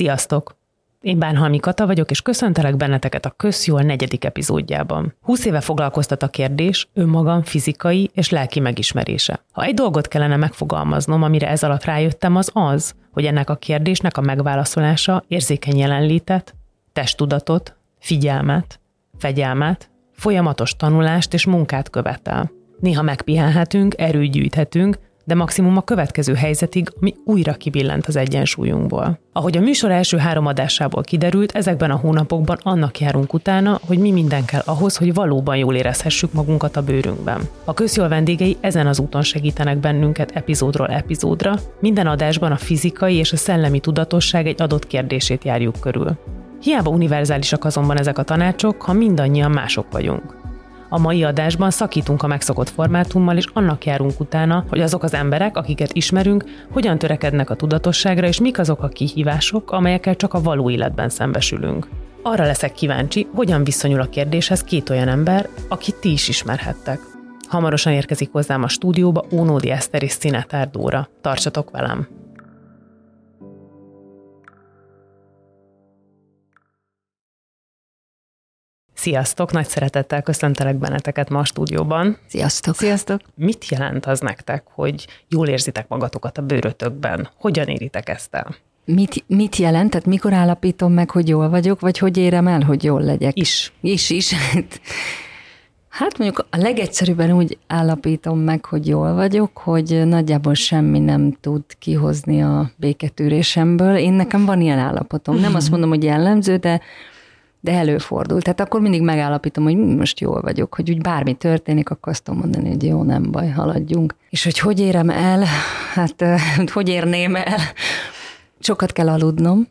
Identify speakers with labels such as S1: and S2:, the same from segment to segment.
S1: Sziasztok! Én Bánhalmi Kata vagyok, és köszöntelek benneteket a Közjól negyedik epizódjában. 20 éve foglalkoztat a kérdés önmagam fizikai és lelki megismerése. Ha egy dolgot kellene megfogalmaznom, amire ez alatt rájöttem, az az, hogy ennek a kérdésnek a megválaszolása érzékeny jelenlétet, testtudatot, figyelmet, fegyelmet, folyamatos tanulást és munkát követel. Néha megpihenhetünk, erőt gyűjthetünk, de maximum a következő helyzetig, ami újra kibillent az egyensúlyunkból. Ahogy a műsor első három adásából kiderült, ezekben a hónapokban annak járunk utána, hogy mi minden kell ahhoz, hogy valóban jól érezhessük magunkat a bőrünkben. A közjól vendégei ezen az úton segítenek bennünket epizódról epizódra, minden adásban a fizikai és a szellemi tudatosság egy adott kérdését járjuk körül. Hiába univerzálisak azonban ezek a tanácsok, ha mindannyian mások vagyunk. A mai adásban szakítunk a megszokott formátummal, és annak járunk utána, hogy azok az emberek, akiket ismerünk, hogyan törekednek a tudatosságra, és mik azok a kihívások, amelyekkel csak a való életben szembesülünk. Arra leszek kíváncsi, hogyan viszonyul a kérdéshez két olyan ember, akit ti is ismerhettek. Hamarosan érkezik hozzám a stúdióba Ónódi Eszter és Szinetár Dóra. Tartsatok velem! Sziasztok, nagy szeretettel köszöntelek benneteket ma a stúdióban.
S2: Sziasztok.
S1: Sziasztok. Mit jelent az nektek, hogy jól érzitek magatokat a bőrötökben? Hogyan éritek ezt el?
S2: Mit, mit jelent? Tehát mikor állapítom meg, hogy jól vagyok, vagy hogy érem el, hogy jól legyek?
S1: Is.
S2: Is, is. Hát mondjuk a legegyszerűbben úgy állapítom meg, hogy jól vagyok, hogy nagyjából semmi nem tud kihozni a béketűrésemből. Én nekem van ilyen állapotom. Nem azt mondom, hogy jellemző, de de előfordul. Tehát akkor mindig megállapítom, hogy most jól vagyok, hogy úgy bármi történik, akkor azt tudom mondani, hogy jó, nem baj, haladjunk. És hogy hogy érem el, hát hogy érném el, sokat kell aludnom,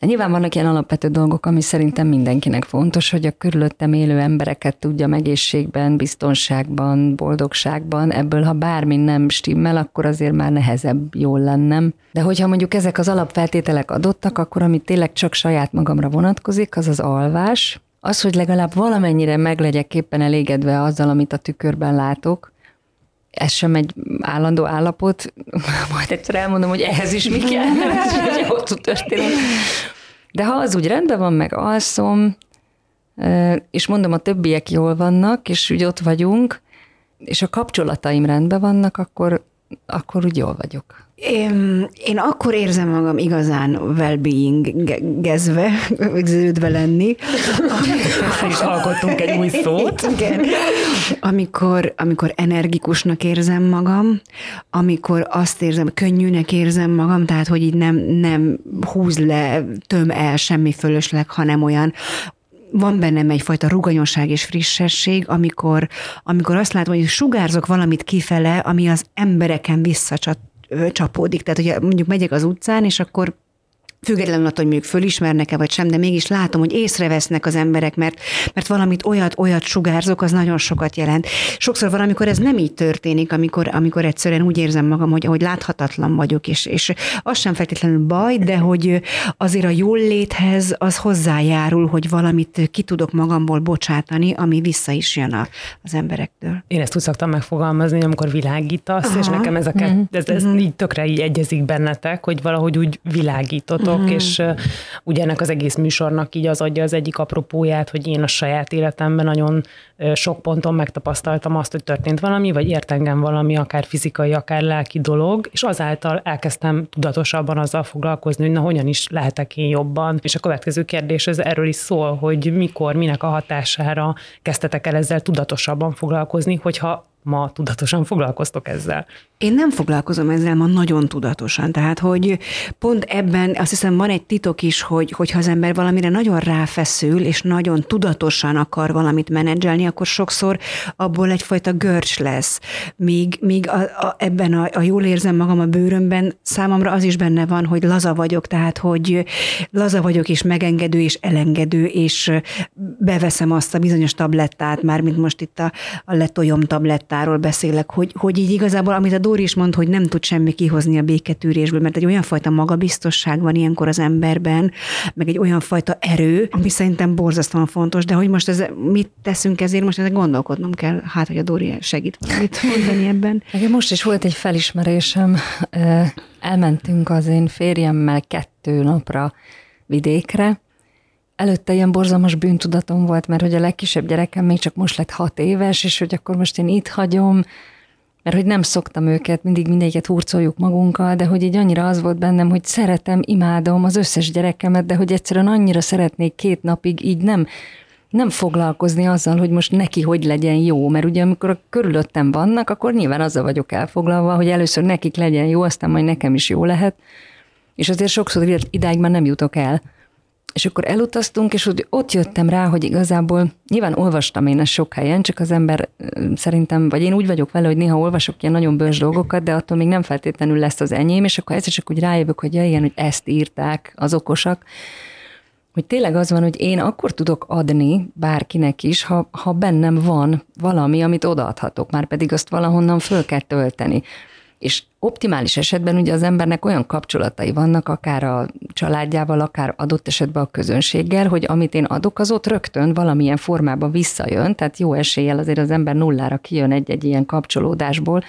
S2: Nyilván vannak ilyen alapvető dolgok, ami szerintem mindenkinek fontos, hogy a körülöttem élő embereket tudja egészségben, biztonságban, boldogságban. Ebből, ha bármi nem stimmel, akkor azért már nehezebb jól lennem. De hogyha mondjuk ezek az alapfeltételek adottak, akkor amit tényleg csak saját magamra vonatkozik, az az alvás. Az, hogy legalább valamennyire meglegyek éppen elégedve azzal, amit a tükörben látok, ez sem egy állandó állapot, majd egyszer elmondom, hogy ehhez is mi kell, mert ez egy hosszú történet. De ha az úgy rendben van, meg alszom, és mondom, a többiek jól vannak, és úgy ott vagyunk, és a kapcsolataim rendben vannak, akkor, akkor úgy jól vagyok.
S3: Én, én akkor érzem magam igazán well-being gezve, ződve lenni.
S1: És alkottunk egy új szót.
S3: Igen. Amikor, amikor energikusnak érzem magam, amikor azt érzem, könnyűnek érzem magam, tehát hogy így nem, nem húz le, töm el semmi fölösleg, hanem olyan, van bennem egyfajta ruganyosság és frissesség, amikor, amikor azt látom, hogy sugárzok valamit kifele, ami az embereken visszacsat csapódik. Tehát, hogy mondjuk megyek az utcán, és akkor függetlenül attól, hogy mondjuk fölismernek-e vagy sem, de mégis látom, hogy észrevesznek az emberek, mert, mert valamit olyat, olyat sugárzok, az nagyon sokat jelent. Sokszor van, amikor ez nem így történik, amikor, amikor egyszerűen úgy érzem magam, hogy, hogy láthatatlan vagyok, és, és az sem feltétlenül baj, de hogy azért a jól léthez az hozzájárul, hogy valamit ki tudok magamból bocsátani, ami vissza is jön a, az emberektől.
S1: Én ezt úgy szoktam megfogalmazni, amikor világítasz, Aha. és nekem ez, a kett, mhm. ez, ez uh-huh. így tökre így egyezik bennetek, hogy valahogy úgy világítotok, uh-huh. és uh, ugye ennek az egész műsornak így az adja az egyik apropóját, hogy én a saját életemben nagyon uh, sok ponton megtapasztaltam azt, hogy történt valami, vagy ért engem valami, akár fizikai, akár lelki dolog, és azáltal elkezdtem tudatosabban azzal foglalkozni, hogy na hogyan is lehetek én jobban. És a következő kérdés ez erről is szól, hogy mikor, minek a hatására kezdtetek el ezzel tudatosabban foglalkozni, hogyha ma tudatosan foglalkoztok ezzel?
S3: Én nem foglalkozom ezzel ma nagyon tudatosan, tehát hogy pont ebben azt hiszem van egy titok is, hogy hogyha az ember valamire nagyon ráfeszül, és nagyon tudatosan akar valamit menedzselni, akkor sokszor abból egyfajta görcs lesz. Míg, míg a, a, ebben a, a jól érzem magam a bőrömben, számomra az is benne van, hogy laza vagyok, tehát hogy laza vagyok, és megengedő, és elengedő, és beveszem azt a bizonyos tablettát, már mint most itt a, a letoljom tablettát, tudatáról beszélek, hogy, hogy így igazából, amit a Dóri is mond, hogy nem tud semmi kihozni a béketűrésből, mert egy olyan fajta magabiztosság van ilyenkor az emberben, meg egy olyan fajta erő, ami szerintem borzasztóan fontos, de hogy most ez, mit teszünk ezért, most ezzel gondolkodnom kell, hát, hogy a Dóri segít valamit mondani ebben.
S2: Most is volt egy felismerésem, elmentünk az én férjemmel kettő napra vidékre. Előtte ilyen borzalmas bűntudatom volt, mert hogy a legkisebb gyerekem még csak most lett hat éves, és hogy akkor most én itt hagyom, mert hogy nem szoktam őket, mindig mindegyiket hurcoljuk magunkkal, de hogy így annyira az volt bennem, hogy szeretem, imádom az összes gyerekemet, de hogy egyszerűen annyira szeretnék két napig így nem, nem foglalkozni azzal, hogy most neki hogy legyen jó, mert ugye amikor a körülöttem vannak, akkor nyilván azzal vagyok elfoglalva, hogy először nekik legyen jó, aztán majd nekem is jó lehet, és azért sokszor idáig már nem jutok el. És akkor elutaztunk, és ott jöttem rá, hogy igazából nyilván olvastam én ezt sok helyen, csak az ember szerintem, vagy én úgy vagyok vele, hogy néha olvasok ilyen nagyon bős dolgokat, de attól még nem feltétlenül lesz az enyém, és akkor egyszer csak úgy rájövök, hogy ja, igen, hogy ezt írták az okosak, hogy tényleg az van, hogy én akkor tudok adni bárkinek is, ha, ha bennem van valami, amit odaadhatok, már pedig azt valahonnan föl kell tölteni. És optimális esetben ugye az embernek olyan kapcsolatai vannak, akár a családjával, akár adott esetben a közönséggel, hogy amit én adok, az ott rögtön valamilyen formában visszajön, tehát jó eséllyel azért az ember nullára kijön egy-egy ilyen kapcsolódásból,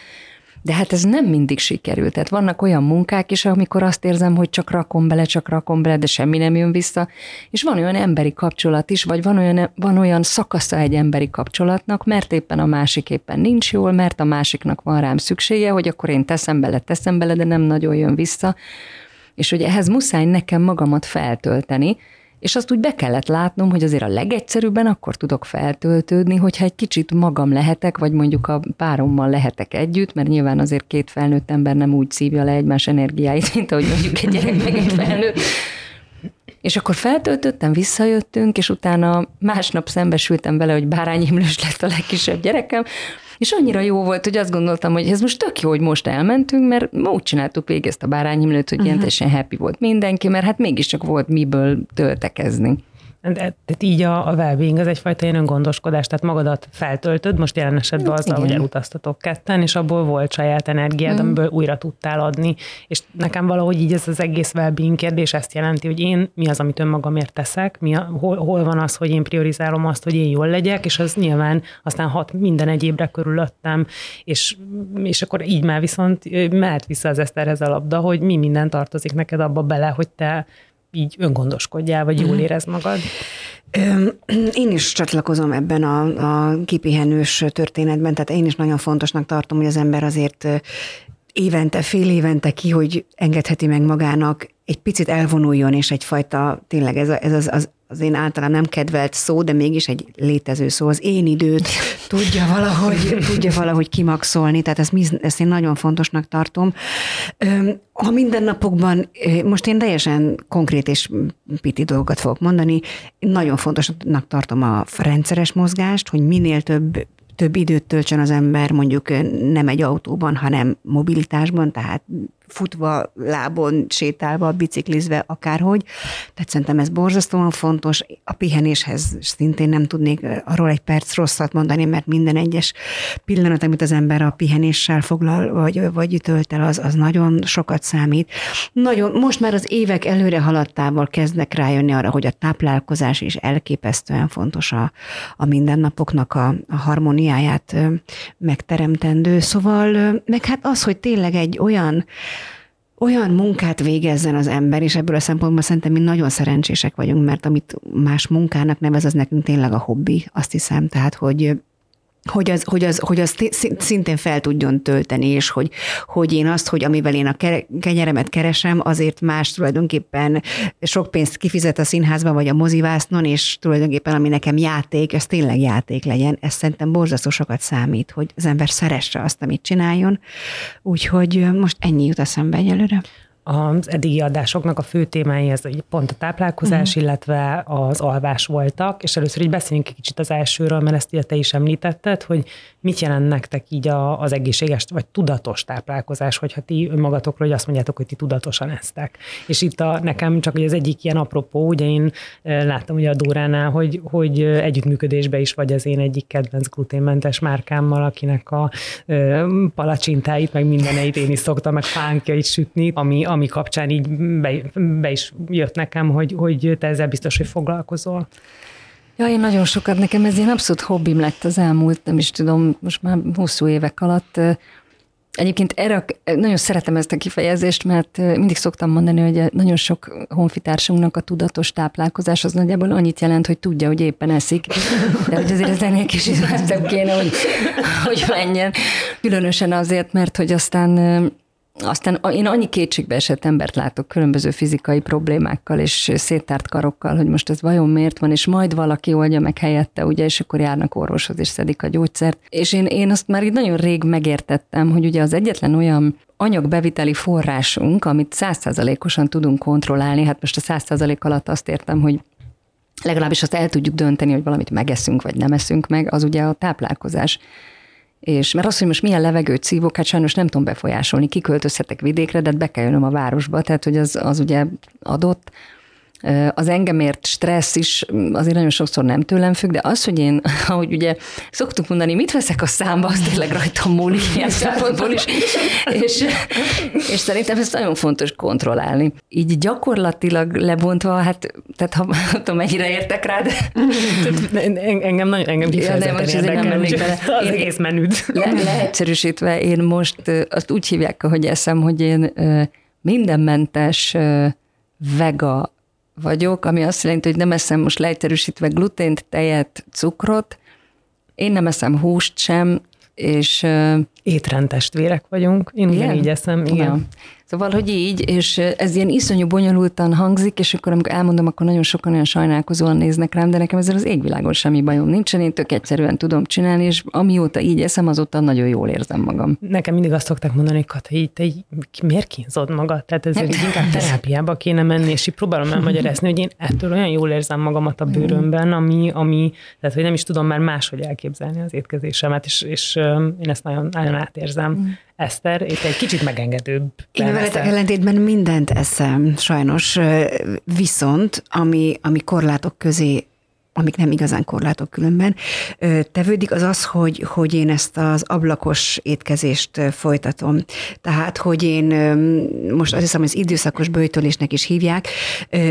S2: de hát ez nem mindig sikerült. Tehát vannak olyan munkák is, amikor azt érzem, hogy csak rakom bele, csak rakom bele, de semmi nem jön vissza. És van olyan emberi kapcsolat is, vagy van olyan, van olyan szakasza egy emberi kapcsolatnak, mert éppen a másik éppen nincs jól, mert a másiknak van rám szüksége, hogy akkor én teszem bele, teszem bele, de nem nagyon jön vissza. És hogy ehhez muszáj nekem magamat feltölteni, és azt úgy be kellett látnom, hogy azért a legegyszerűbben akkor tudok feltöltődni, hogyha egy kicsit magam lehetek, vagy mondjuk a párommal lehetek együtt, mert nyilván azért két felnőtt ember nem úgy szívja le egymás energiáit, mint ahogy mondjuk egy gyerek meg egy felnőtt. És akkor feltöltöttem, visszajöttünk, és utána másnap szembesültem vele, hogy bárányimlős lett a legkisebb gyerekem, és annyira jó volt, hogy azt gondoltam, hogy ez most tök jó, hogy most elmentünk, mert ma úgy csináltuk végig ezt a bárányimlőt, hogy uh-huh. ilyen teljesen happy volt mindenki, mert hát mégiscsak volt miből töltekezni.
S1: Tehát így a, a well az egyfajta ilyen öngondoskodás, tehát magadat feltöltöd, most jelen esetben hát, azzal, Igen. hogy elutaztatok ketten, és abból volt saját energiád, mm. amiből újra tudtál adni. És nekem valahogy így ez az egész well kérdés ezt jelenti, hogy én mi az, amit önmagamért teszek, mi a, hol, hol van az, hogy én priorizálom azt, hogy én jól legyek, és az nyilván aztán hat minden egyébre körülöttem, és, és akkor így már viszont mehet vissza az Eszterhez a labda, hogy mi minden tartozik neked abba bele, hogy te így öngondoskodjál, vagy jól mhm. érez magad?
S3: Én is csatlakozom ebben a, a kipihenős történetben, tehát én is nagyon fontosnak tartom, hogy az ember azért évente, fél évente ki, hogy engedheti meg magának, egy picit elvonuljon, és egyfajta, tényleg ez, a, ez az, az az én általán nem kedvelt szó, de mégis egy létező szó, az én időt tudja valahogy, tudja valahogy kimaxolni, tehát ezt, ezt én nagyon fontosnak tartom. A mindennapokban, most én teljesen konkrét és piti dolgokat fogok mondani, nagyon fontosnak tartom a rendszeres mozgást, hogy minél több több időt töltsön az ember mondjuk nem egy autóban, hanem mobilitásban, tehát futva, lábon, sétálva, biciklizve, akárhogy. Tehát szerintem ez borzasztóan fontos. A pihenéshez szintén nem tudnék arról egy perc rosszat mondani, mert minden egyes pillanat, amit az ember a pihenéssel foglal, vagy, vagy tölt el, az, az nagyon sokat számít. Nagyon, most már az évek előre haladtával kezdnek rájönni arra, hogy a táplálkozás is elképesztően fontos a, a mindennapoknak a, a harmóniáját megteremtendő. Szóval, meg hát az, hogy tényleg egy olyan olyan munkát végezzen az ember, és ebből a szempontból szerintem mi nagyon szerencsések vagyunk, mert amit más munkának nevez, az nekünk tényleg a hobbi, azt hiszem, tehát hogy hogy az, hogy, az, hogy az szintén fel tudjon tölteni, és hogy, hogy én azt, hogy amivel én a kenyeremet keresem, azért más tulajdonképpen sok pénzt kifizet a színházba, vagy a mozivásznon, és tulajdonképpen ami nekem játék, ez tényleg játék legyen. Ez szerintem borzasztó sokat számít, hogy az ember szeresse azt, amit csináljon. Úgyhogy most ennyi jut eszembe egyelőre
S1: az eddigi adásoknak a fő témái ez pont a táplálkozás, uh-huh. illetve az alvás voltak, és először így beszéljünk egy kicsit az elsőről, mert ezt ugye te is említetted, hogy mit jelent nektek így a, az egészséges vagy tudatos táplálkozás, hogyha ti önmagatokról hogy azt mondjátok, hogy ti tudatosan eztek. És itt a, nekem csak hogy az egyik ilyen apropó, ugye én láttam ugye a Dóránál, hogy, hogy együttműködésbe is vagy az én egyik kedvenc gluténmentes márkámmal, akinek a palacsintáit, meg mindeneit én is szoktam, meg fánkjait sütni, ami, ami kapcsán így be, be is jött nekem, hogy, hogy te ezzel biztos, hogy foglalkozol.
S2: Ja, én nagyon sokat, nekem ez ilyen abszolút hobbim lett az elmúlt, nem is tudom, most már hosszú évek alatt. Egyébként erre nagyon szeretem ezt a kifejezést, mert mindig szoktam mondani, hogy nagyon sok honfitársunknak a tudatos táplálkozás az nagyjából annyit jelent, hogy tudja, hogy éppen eszik, de hogy azért ez ennél kicsit kéne, hogy, hogy menjen. Különösen azért, mert hogy aztán aztán én annyi kétségbe esett embert látok különböző fizikai problémákkal és széttárt karokkal, hogy most ez vajon miért van, és majd valaki oldja meg helyette, ugye, és akkor járnak orvoshoz és szedik a gyógyszert. És én, én azt már így nagyon rég megértettem, hogy ugye az egyetlen olyan anyagbeviteli forrásunk, amit százszázalékosan tudunk kontrollálni, hát most a százszázalék alatt azt értem, hogy legalábbis azt el tudjuk dönteni, hogy valamit megeszünk, vagy nem eszünk meg, az ugye a táplálkozás. És mert az, hogy most milyen levegőt szívok, hát sajnos nem tudom befolyásolni, kiköltözhetek vidékre, de be kell jönnöm a városba, tehát hogy az, az ugye adott. Az engemért stressz is azért nagyon sokszor nem tőlem függ, de az, hogy én, ahogy ugye szoktuk mondani, mit veszek a számba, az tényleg rajtam múlik ilyen szempontból is, és, és szerintem ezt nagyon fontos kontrollálni. Így gyakorlatilag lebontva, hát, tehát ha nem tudom, mennyire értek rá, de...
S1: engem, nagyon, engem kifejezetten ja, érdekel, nem bele. az én, egész menüd.
S2: Le, leegyszerűsítve én most azt úgy hívják, hogy eszem, hogy én mindenmentes vega vagyok, ami azt jelenti, hogy nem eszem most leegyszerűsítve glutént, tejet, cukrot, én nem eszem húst sem, és...
S1: Étrendtestvérek vagyunk, én ugyanígy eszem, igen. Ja.
S2: Szóval, hogy így, és ez ilyen iszonyú bonyolultan hangzik, és akkor amikor elmondom, akkor nagyon sokan olyan sajnálkozóan néznek rám, de nekem ezzel az égvilágon semmi bajom nincsen, én tök egyszerűen tudom csinálni, és amióta így eszem, azóta nagyon jól érzem magam.
S1: Nekem mindig azt szokták mondani, hogy Kata, így, te így, miért kínzod magad? Tehát ez inkább terápiába kéne menni, és így próbálom elmagyarázni, hogy én ettől olyan jól érzem magamat a bőrömben, ami, ami tehát hogy nem is tudom már máshogy elképzelni az étkezésemet, és, és én ezt nagyon, nagyon átérzem. Eszter, itt egy kicsit megengedőbb.
S3: Én veletek ellentétben mindent eszem, sajnos. Viszont, ami, ami korlátok közé amik nem igazán korlátok különben, tevődik, az az, hogy, hogy én ezt az ablakos étkezést folytatom. Tehát, hogy én most azt hiszem, hogy az időszakos bőjtölésnek is hívják,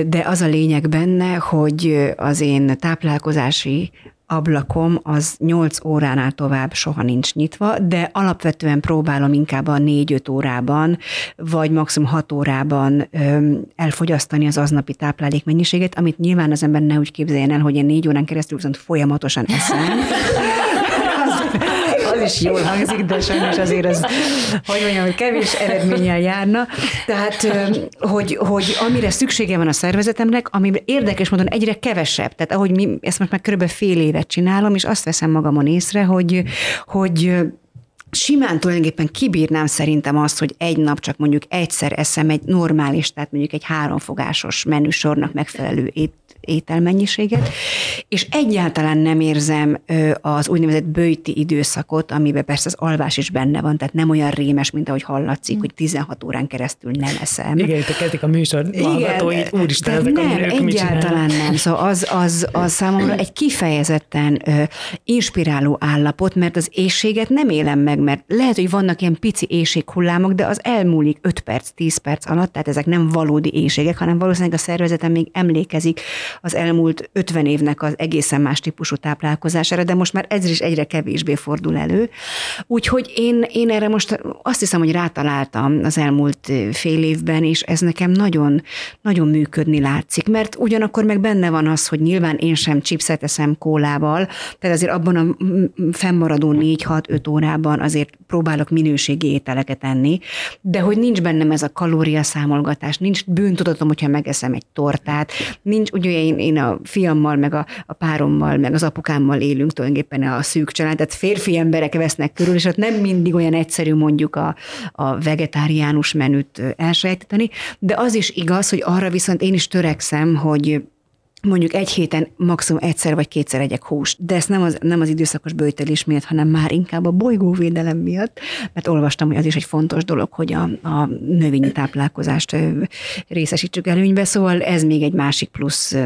S3: de az a lényeg benne, hogy az én táplálkozási ablakom az 8 óránál tovább soha nincs nyitva, de alapvetően próbálom inkább a 4-5 órában, vagy maximum 6 órában elfogyasztani az aznapi táplálékmennyiséget, amit nyilván az ember ne úgy képzeljen el, hogy én 4 órán keresztül viszont folyamatosan eszem az is jól hangzik, de sajnos azért az, hogy mondjam, kevés eredménnyel járna. Tehát, hogy, hogy amire szüksége van a szervezetemnek, ami érdekes módon egyre kevesebb. Tehát ahogy mi, ezt most már körülbelül fél évet csinálom, és azt veszem magamon észre, hogy, hogy simán tulajdonképpen kibírnám szerintem azt, hogy egy nap csak mondjuk egyszer eszem egy normális, tehát mondjuk egy háromfogásos menüsornak megfelelő ét, ételmennyiséget, és egyáltalán nem érzem az úgynevezett bőti időszakot, amiben persze az alvás is benne van, tehát nem olyan rémes, mint ahogy hallatszik, hogy 16 órán keresztül nem eszem.
S1: Igen, itt kezdik a műsor hallgatói, úristen,
S3: ezek nem, a nők egyáltalán nem. Szóval az, az, az számomra egy kifejezetten ö, inspiráló állapot, mert az éjséget nem élem meg, mert lehet, hogy vannak ilyen pici éjséghullámok, de az elmúlik 5 perc, 10 perc alatt, tehát ezek nem valódi éjségek, hanem valószínűleg a szervezetem még emlékezik az elmúlt 50 évnek az egészen más típusú táplálkozására, de most már ez is egyre kevésbé fordul elő. Úgyhogy én, én erre most azt hiszem, hogy rátaláltam az elmúlt fél évben, és ez nekem nagyon, nagyon működni látszik, mert ugyanakkor meg benne van az, hogy nyilván én sem chipset eszem kólával, tehát azért abban a fennmaradó 4-6-5 órában azért próbálok minőségi ételeket enni, de hogy nincs bennem ez a kalóriaszámolgatás, nincs bűntudatom, hogyha megeszem egy tortát, nincs, ugye én, én a fiammal, meg a, a párommal, meg az apukámmal élünk tulajdonképpen a szűk család, tehát férfi emberek vesznek körül, és ott nem mindig olyan egyszerű mondjuk a, a vegetáriánus menüt elsajátítani, de az is igaz, hogy arra viszont én is törekszem, hogy mondjuk egy héten maximum egyszer vagy kétszer egyek húst, de ezt nem az, nem az időszakos bőtelés miatt, hanem már inkább a bolygóvédelem miatt, mert olvastam, hogy az is egy fontos dolog, hogy a, a növényi táplálkozást részesítsük előnybe, szóval ez még egy másik plusz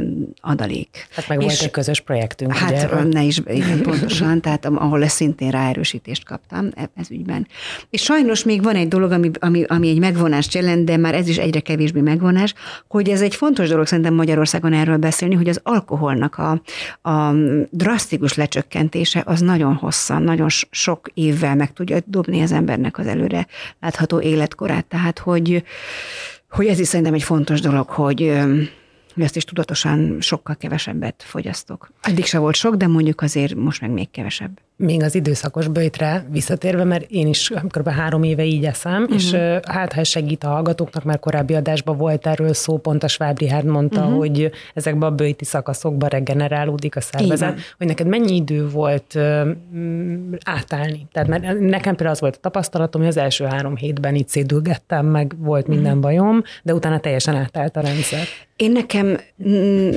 S3: adalék.
S1: Hát meg és, volt egy közös projektünk.
S3: Hát ugye, ne is, igen, pontosan, tehát ahol ezt szintén ráerősítést kaptam e, ez ügyben. És sajnos még van egy dolog, ami, ami, ami egy megvonást jelent, de már ez is egyre kevésbé megvonás, hogy ez egy fontos dolog szerintem Magyarországon erről beszélni, beszélni, hogy az alkoholnak a, a drasztikus lecsökkentése az nagyon hosszan, nagyon sok évvel meg tudja dobni az embernek az előre látható életkorát. Tehát, hogy, hogy ez is szerintem egy fontos dolog, hogy hogy ezt is tudatosan sokkal kevesebbet fogyasztok. Eddig se volt sok, de mondjuk azért most meg még kevesebb.
S1: Még az időszakos bőjtre visszatérve, mert én is kb. három éve így eszem, uh-huh. és hát ha segít a hallgatóknak, mert korábbi adásban volt erről szó, pont a Schwab Richard mondta, uh-huh. hogy ezekben a bőjti szakaszokban regenerálódik a szervezet, hogy neked mennyi idő volt um, átállni. Tehát mert nekem például az volt a tapasztalatom, hogy az első három hétben itt szédülgettem, meg volt minden uh-huh. bajom, de utána teljesen átállt a rendszer.
S3: Én nekem,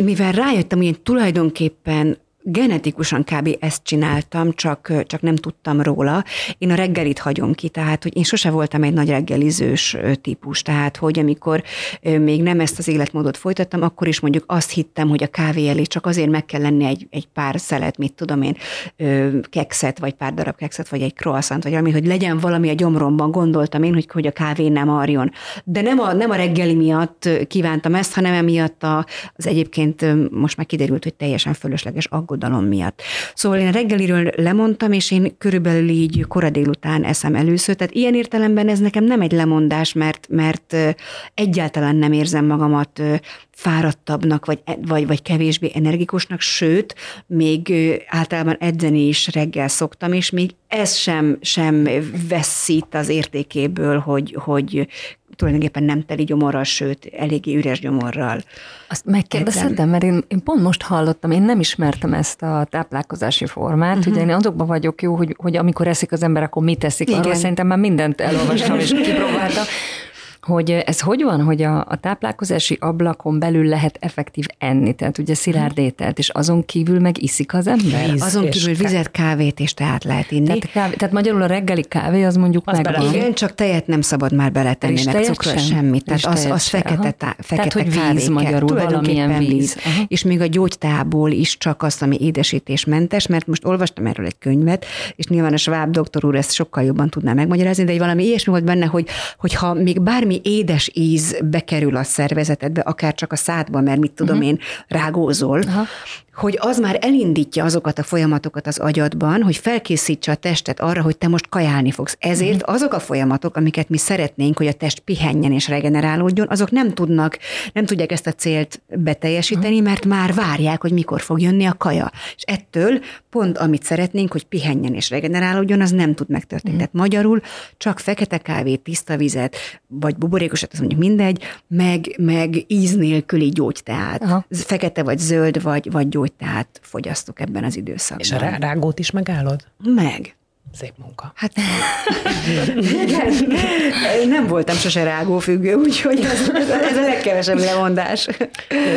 S3: mivel rájöttem, hogy én tulajdonképpen genetikusan kb. ezt csináltam, csak, csak nem tudtam róla. Én a reggelit hagyom ki, tehát hogy én sose voltam egy nagy reggelizős típus, tehát hogy amikor még nem ezt az életmódot folytattam, akkor is mondjuk azt hittem, hogy a kávé elé csak azért meg kell lenni egy, egy pár szelet, mit tudom én, kekszet, vagy pár darab kekszet, vagy egy croissant, vagy valami, hogy legyen valami a gyomromban, gondoltam én, hogy, hogy a kávé nem arjon. De nem a, nem a reggeli miatt kívántam ezt, hanem emiatt az egyébként most már kiderült, hogy teljesen fölösleges aggodalom aggodalom miatt. Szóval én reggeliről lemondtam, és én körülbelül így kora délután eszem először. Tehát ilyen értelemben ez nekem nem egy lemondás, mert, mert egyáltalán nem érzem magamat fáradtabbnak, vagy, vagy, vagy kevésbé energikusnak, sőt, még általában edzeni is reggel szoktam, és még ez sem, sem veszít az értékéből, hogy, hogy tulajdonképpen nem teli gyomorral, sőt, eléggé üres gyomorral.
S2: Azt megkérdezhetem, mert én, én pont most hallottam, én nem ismertem ezt a táplálkozási formát, uh-huh. ugye én azokban vagyok jó, hogy, hogy amikor eszik az ember, akkor mit teszik, Igen. arról szerintem már mindent elolvastam és kipróbáltam hogy ez hogy van, hogy a, a táplálkozási ablakon belül lehet effektív enni, tehát ugye szilárd ételt, és azon kívül meg iszik az ember?
S3: Víz azon kívül vizet, kávét és teát lehet inni.
S2: Tehát, kávé, tehát magyarul a reggeli kávé az mondjuk az
S3: meg Igen, csak tejet nem szabad már beletenni, és meg cukros sem. semmit. Tehát az, az fekete, tá, fekete
S2: tehát, hogy víz magyarul, valamilyen víz. víz.
S3: Aha. És még a gyógytából is csak azt, ami édesítésmentes, mert most olvastam erről egy könyvet, és nyilván a Schwab doktor úr ezt sokkal jobban tudná megmagyarázni, de egy valami ilyesmi volt benne, hogy, hogyha még bármi valami édes íz bekerül a szervezetedbe, akár csak a szádba, mert mit tudom uh-huh. én, rágózol, Aha hogy az már elindítja azokat a folyamatokat az agyadban, hogy felkészítse a testet arra, hogy te most kajálni fogsz. Ezért uh-huh. azok a folyamatok, amiket mi szeretnénk, hogy a test pihenjen és regenerálódjon, azok nem tudnak, nem tudják ezt a célt beteljesíteni, uh-huh. mert már várják, hogy mikor fog jönni a kaja. És ettől pont amit szeretnénk, hogy pihenjen és regenerálódjon, az nem tud megtörténni. Uh-huh. Tehát magyarul csak fekete kávét, tiszta vizet, vagy buborékosat, az mondjuk mindegy, meg, meg íz nélküli gyógyteát. Uh-huh. Fekete vagy zöld, vagy, vagy gyógy tehát fogyasztok ebben az időszakban.
S1: És a rágót is megállod?
S3: Meg.
S1: Szép munka.
S3: Hát igen, nem voltam sose rágófüggő, úgyhogy ez, ez a legkevesebb lemondás.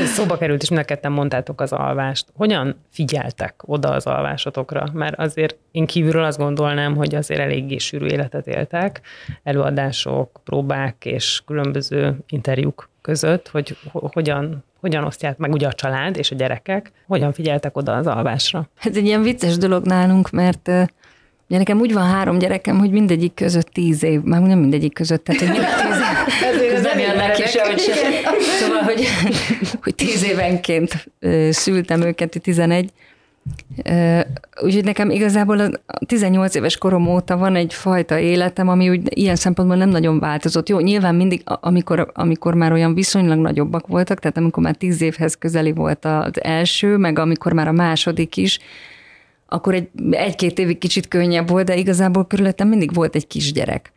S1: Szóba került, és neked mondtátok az alvást. Hogyan figyeltek oda az alvásotokra? Mert azért én kívülről azt gondolnám, hogy azért eléggé sűrű életet éltek, előadások, próbák és különböző interjúk között, hogy hogyan hogyan osztják meg ugye a család és a gyerekek, hogyan figyeltek oda az alvásra?
S2: Ez egy ilyen vicces dolog nálunk, mert Ugye nekem úgy van három gyerekem, hogy mindegyik között tíz év, már nem mindegyik között, tehát hogy mindig tíz év. Ez nem jön neki se, hogy se. Szóval, hogy, hogy tíz évenként szültem őket, 11, Úgyhogy nekem igazából a 18 éves korom óta van egy fajta életem, ami úgy ilyen szempontból nem nagyon változott. Jó, nyilván mindig, amikor, amikor már olyan viszonylag nagyobbak voltak, tehát amikor már 10 évhez közeli volt az első, meg amikor már a második is, akkor egy, egy-két évig kicsit könnyebb volt, de igazából körülöttem mindig volt egy kisgyerek,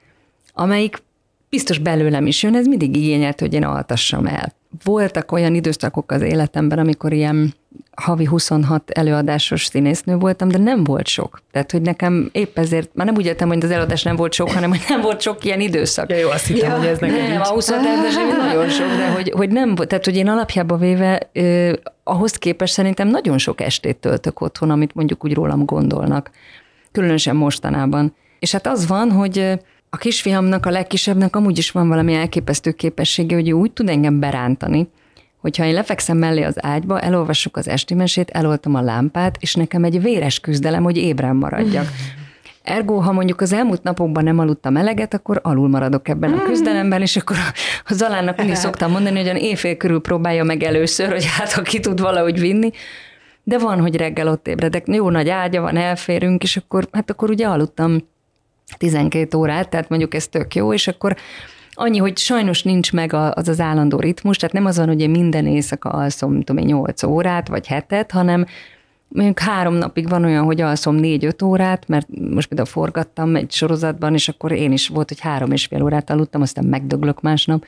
S2: amelyik biztos belőlem is jön, ez mindig igényelt, hogy én altassam el. Voltak olyan időszakok az életemben, amikor ilyen havi 26 előadásos színésznő voltam, de nem volt sok. Tehát, hogy nekem épp ezért, már nem úgy értem, hogy az előadás nem volt sok, hanem hogy nem volt sok ilyen időszak.
S1: Ja, jó, azt hittem, ja, hogy ez neked
S2: Nem, a 26 előadás nagyon sok, de hogy, hogy nem volt, tehát, hogy én alapjában véve eh, ahhoz képest szerintem nagyon sok estét töltök otthon, amit mondjuk úgy rólam gondolnak. Különösen mostanában. És hát az van, hogy a kisfiamnak, a legkisebbnek amúgy is van valami elképesztő képessége, hogy ő úgy tud engem berántani, hogyha én lefekszem mellé az ágyba, elolvassuk az esti mesét, eloltom a lámpát, és nekem egy véres küzdelem, hogy ébren maradjak. Ergo, ha mondjuk az elmúlt napokban nem aludtam eleget, akkor alul maradok ebben a küzdelemben, és akkor a Zalánnak mindig szoktam mondani, hogy olyan éjfél körül próbálja meg először, hogy hát ha ki tud valahogy vinni, de van, hogy reggel ott ébredek, jó nagy ágya van, elférünk, és akkor, hát akkor ugye aludtam 12 órát, tehát mondjuk ez tök jó, és akkor annyi, hogy sajnos nincs meg az az állandó ritmus, tehát nem az van, hogy én minden éjszaka alszom, tudom én, 8 órát, vagy hetet, hanem mondjuk három napig van olyan, hogy alszom négy-öt órát, mert most például forgattam egy sorozatban, és akkor én is volt, hogy három és fél órát aludtam, aztán megdöglök másnap,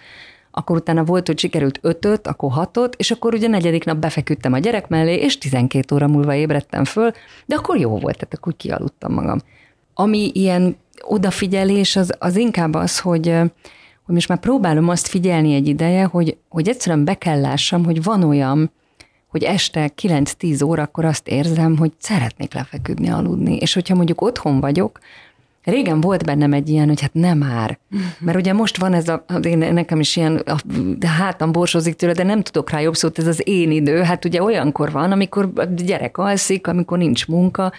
S2: akkor utána volt, hogy sikerült ötöt, akkor hatot, és akkor ugye negyedik nap befeküdtem a gyerek mellé, és 12 óra múlva ébredtem föl, de akkor jó volt, tehát akkor kialudtam magam. Ami ilyen odafigyelés, az, az inkább az, hogy, hogy most már próbálom azt figyelni egy ideje, hogy, hogy egyszerűen be kell lássam, hogy van olyan, hogy este 9-10 órakor azt érzem, hogy szeretnék lefeküdni, aludni. És hogyha mondjuk otthon vagyok, Régen volt bennem egy ilyen, hogy hát nem már. Mert ugye most van ez a, én, nekem is ilyen, a hátam borsozik tőle, de nem tudok rá jobb szót, ez az én idő. Hát ugye olyankor van, amikor a gyerek alszik, amikor nincs munka,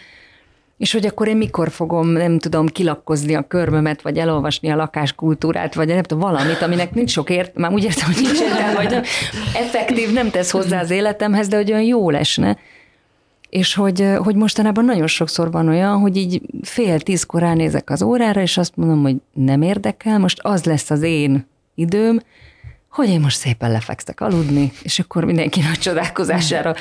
S2: és hogy akkor én mikor fogom, nem tudom, kilakkozni a körmömet, vagy elolvasni a lakáskultúrát, vagy nem tudom, valamit, aminek nincs sok ért, már úgy értem, hogy nincs értelme, vagy nem, effektív nem tesz hozzá az életemhez, de hogy olyan jó lesne. És hogy, hogy mostanában nagyon sokszor van olyan, hogy így fél tízkor ránézek az órára, és azt mondom, hogy nem érdekel, most az lesz az én időm, hogy én most szépen lefekszek aludni, és akkor mindenki nagy csodálkozására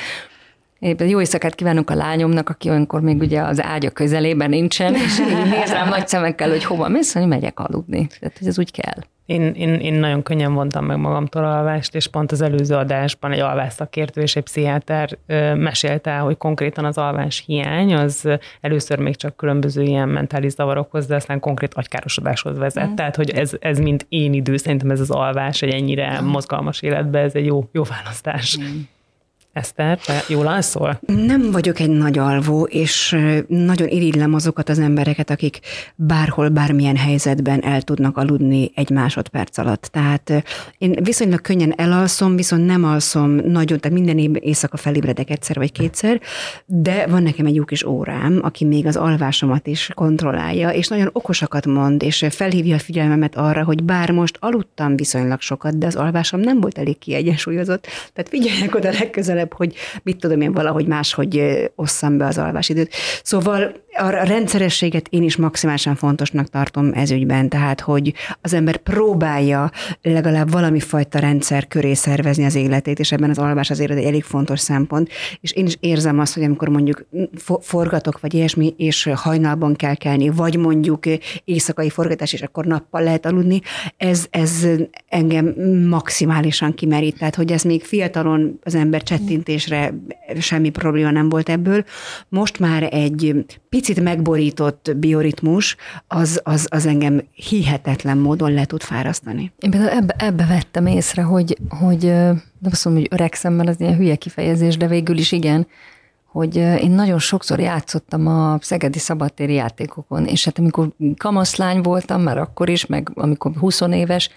S2: Éppen jó éjszakát kívánunk a lányomnak, aki olyankor még ugye az ágya közelében nincsen, és így néz rám nagy szemekkel, hogy hova mész, hogy megyek aludni. Tehát, ez úgy kell.
S1: Én, én, én nagyon könnyen vontam meg magamtól alvást, és pont az előző adásban egy alvás szakértő és egy pszichiáter mesélte el, hogy konkrétan az alvás hiány az először még csak különböző ilyen mentális zavarokhoz, de aztán konkrét agykárosodáshoz vezet. Mm. Tehát, hogy ez, ez mint én idő, szerintem ez az alvás egy ennyire mm. mozgalmas életben, ez egy jó, jó választás. Mm. Eszter, te jól alszol?
S3: Nem vagyok egy nagy alvó, és nagyon irigylem azokat az embereket, akik bárhol, bármilyen helyzetben el tudnak aludni egy másodperc alatt. Tehát én viszonylag könnyen elalszom, viszont nem alszom nagyon, tehát minden éjszaka felébredek egyszer vagy kétszer, de van nekem egy jó kis órám, aki még az alvásomat is kontrollálja, és nagyon okosakat mond, és felhívja a figyelmemet arra, hogy bár most aludtam viszonylag sokat, de az alvásom nem volt elég kiegyensúlyozott, tehát figyeljenek oda legközelebb legközelebb, hogy mit tudom én valahogy máshogy osszam be az alvásidőt. Szóval a rendszerességet én is maximálisan fontosnak tartom ez ügyben, tehát hogy az ember próbálja legalább valami fajta rendszer köré szervezni az életét, és ebben az alvás azért egy elég fontos szempont, és én is érzem azt, hogy amikor mondjuk forgatok, vagy ilyesmi, és hajnalban kell kelni, vagy mondjuk éjszakai forgatás, és akkor nappal lehet aludni, ez, ez engem maximálisan kimerít, tehát hogy ez még fiatalon az ember csettintésre semmi probléma nem volt ebből, most már egy picit megborított bioritmus, az, az, az engem hihetetlen módon le tud fárasztani.
S2: Én például ebbe, ebbe vettem észre, hogy, hogy nem azt mondom, hogy öregszem, mert az ilyen hülye kifejezés, de végül is igen, hogy én nagyon sokszor játszottam a szegedi szabadtéri játékokon, és hát amikor kamaszlány voltam, már akkor is, meg amikor 20 éves,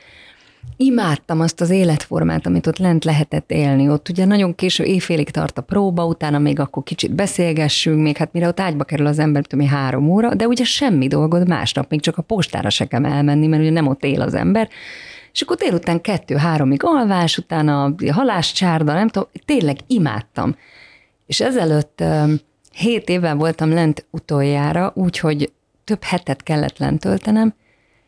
S2: imádtam azt az életformát, amit ott lent lehetett élni. Ott ugye nagyon késő éjfélig tart a próba, utána még akkor kicsit beszélgessünk, még hát mire ott ágyba kerül az ember, tudom, három óra, de ugye semmi dolgod másnap, még csak a postára se kell elmenni, mert ugye nem ott él az ember. És akkor délután kettő-háromig alvás, utána haláscsárda, nem tudom, tényleg imádtam. És ezelőtt hét évvel voltam lent utoljára, úgyhogy több hetet kellett lent töltenem,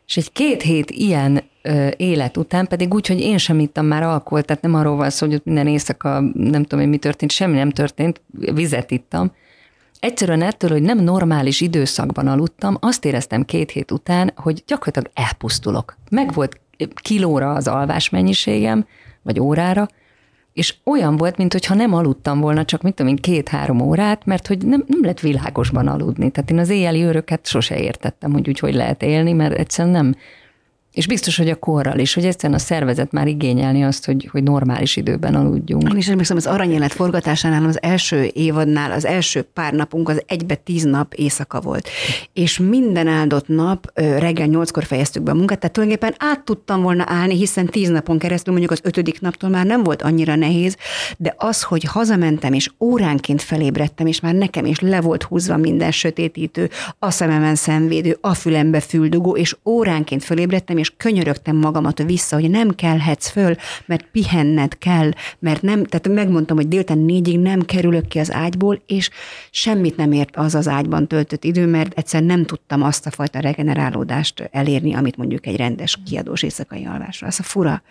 S2: és egy két hét ilyen ö, élet után pedig úgy, hogy én sem ittam már alkoholt, tehát nem arról van szó, hogy ott minden éjszaka nem tudom én mi történt, semmi nem történt, vizet ittam. Egyszerűen ettől, hogy nem normális időszakban aludtam, azt éreztem két hét után, hogy gyakorlatilag elpusztulok. Meg volt kilóra az alvás mennyiségem, vagy órára, és olyan volt, mintha nem aludtam volna, csak mit tudom én, két-három órát, mert hogy nem, nem lett világosban aludni. Tehát én az éjjeli őröket sose értettem, hogy úgy hogy lehet élni, mert egyszerűen nem, És biztos, hogy a korral is, hogy egyszerűen a szervezet már igényelni azt, hogy, hogy normális időben aludjunk.
S3: Én is emlékszem, az aranyélet forgatásánál az első évadnál, az első pár napunk az egybe tíz nap éjszaka volt. És minden áldott nap reggel nyolckor fejeztük be a munkát, tehát tulajdonképpen át tudtam volna állni, hiszen tíz napon keresztül, mondjuk az ötödik naptól már nem volt annyira nehéz, de az, hogy hazamentem, és óránként felébredtem, és már nekem is le volt húzva minden sötétítő, a szememen szemvédő, a fülembe füldugó, és óránként felébredtem, és könyörögtem magamat vissza, hogy nem kelhetsz föl, mert pihenned kell, mert nem, tehát megmondtam, hogy délután négyig nem kerülök ki az ágyból, és semmit nem ért az az ágyban töltött idő, mert egyszer nem tudtam azt a fajta regenerálódást elérni, amit mondjuk egy rendes kiadós éjszakai alvásra. Az a fura.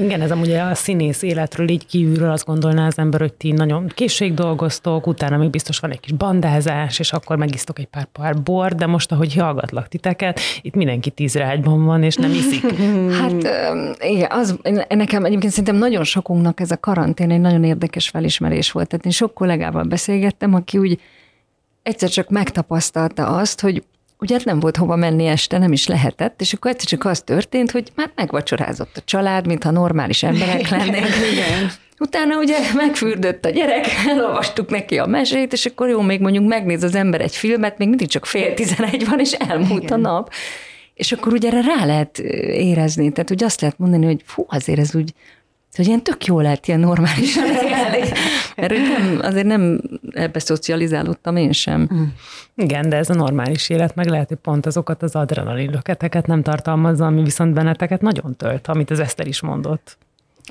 S1: Igen, ez amúgy a színész életről így kívülről azt gondolná az ember, hogy ti nagyon készség dolgoztok, utána még biztos van egy kis bandázás, és akkor megisztok egy pár pár bor, de most, ahogy hallgatlak titeket, itt mindenki tízre ágyban van, és nem iszik.
S2: hát igen, az, nekem egyébként szerintem nagyon sokunknak ez a karantén egy nagyon érdekes felismerés volt. Tehát én sok kollégával beszélgettem, aki úgy egyszer csak megtapasztalta azt, hogy ugye nem volt hova menni este, nem is lehetett, és akkor egyszer csak az történt, hogy már megvacsorázott a család, mintha normális emberek lennénk. Igen. Utána ugye megfürdött a gyerek, elolvastuk neki a mesét, és akkor jó, még mondjuk megnéz az ember egy filmet, még mindig csak fél tizenegy van, és elmúlt Igen. a nap. És akkor ugye erre rá lehet érezni, tehát ugye azt lehet mondani, hogy fú, azért ez úgy hogy ilyen tök jó lehet ilyen normálisan élni. Mert nem, azért nem ebbe szocializálódtam én sem. Mm.
S1: Igen, de ez a normális élet, meg lehet, hogy pont azokat az adrenalin löketeket nem tartalmazza, ami viszont benneteket nagyon tölt, amit az Eszter is mondott.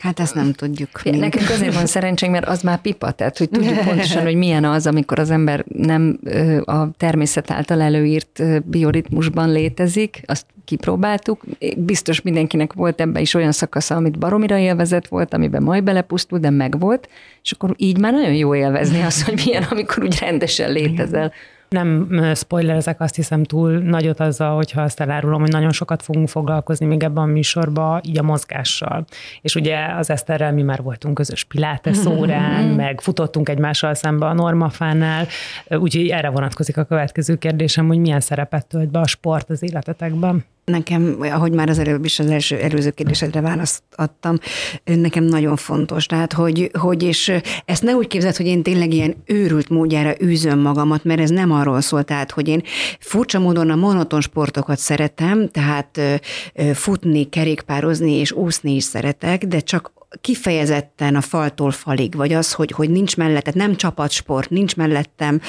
S3: Hát ezt nem tudjuk.
S2: Ja, nekünk azért van szerencsénk, mert az már pipa, tehát hogy tudjuk pontosan, hogy milyen az, amikor az ember nem a természet által előírt bioritmusban létezik, azt kipróbáltuk. Biztos mindenkinek volt ebbe is olyan szakasza, amit baromira élvezett volt, amiben majd belepusztul, de megvolt, és akkor így már nagyon jó élvezni azt, hogy milyen, amikor úgy rendesen létezel.
S1: Nem spoilerezek azt hiszem túl nagyot azzal, hogyha azt elárulom, hogy nagyon sokat fogunk foglalkozni még ebben a műsorban, így a mozgással. És ugye az Eszterrel mi már voltunk közös pilates órán, meg futottunk egymással szembe a normafánál, úgyhogy erre vonatkozik a következő kérdésem, hogy milyen szerepet tölt be a sport az életetekben.
S3: Nekem, ahogy már az előbb is az első előző kérdésedre választ adtam, nekem nagyon fontos. Tehát, hogy, hogy és ezt ne úgy képzeld, hogy én tényleg ilyen őrült módjára űzöm magamat, mert ez nem arról szól, tehát, hogy én furcsa módon a monoton sportokat szeretem, tehát futni, kerékpározni és úszni is szeretek, de csak kifejezetten a faltól falig, vagy az, hogy, hogy nincs mellette, nem csapatsport, nincs mellettem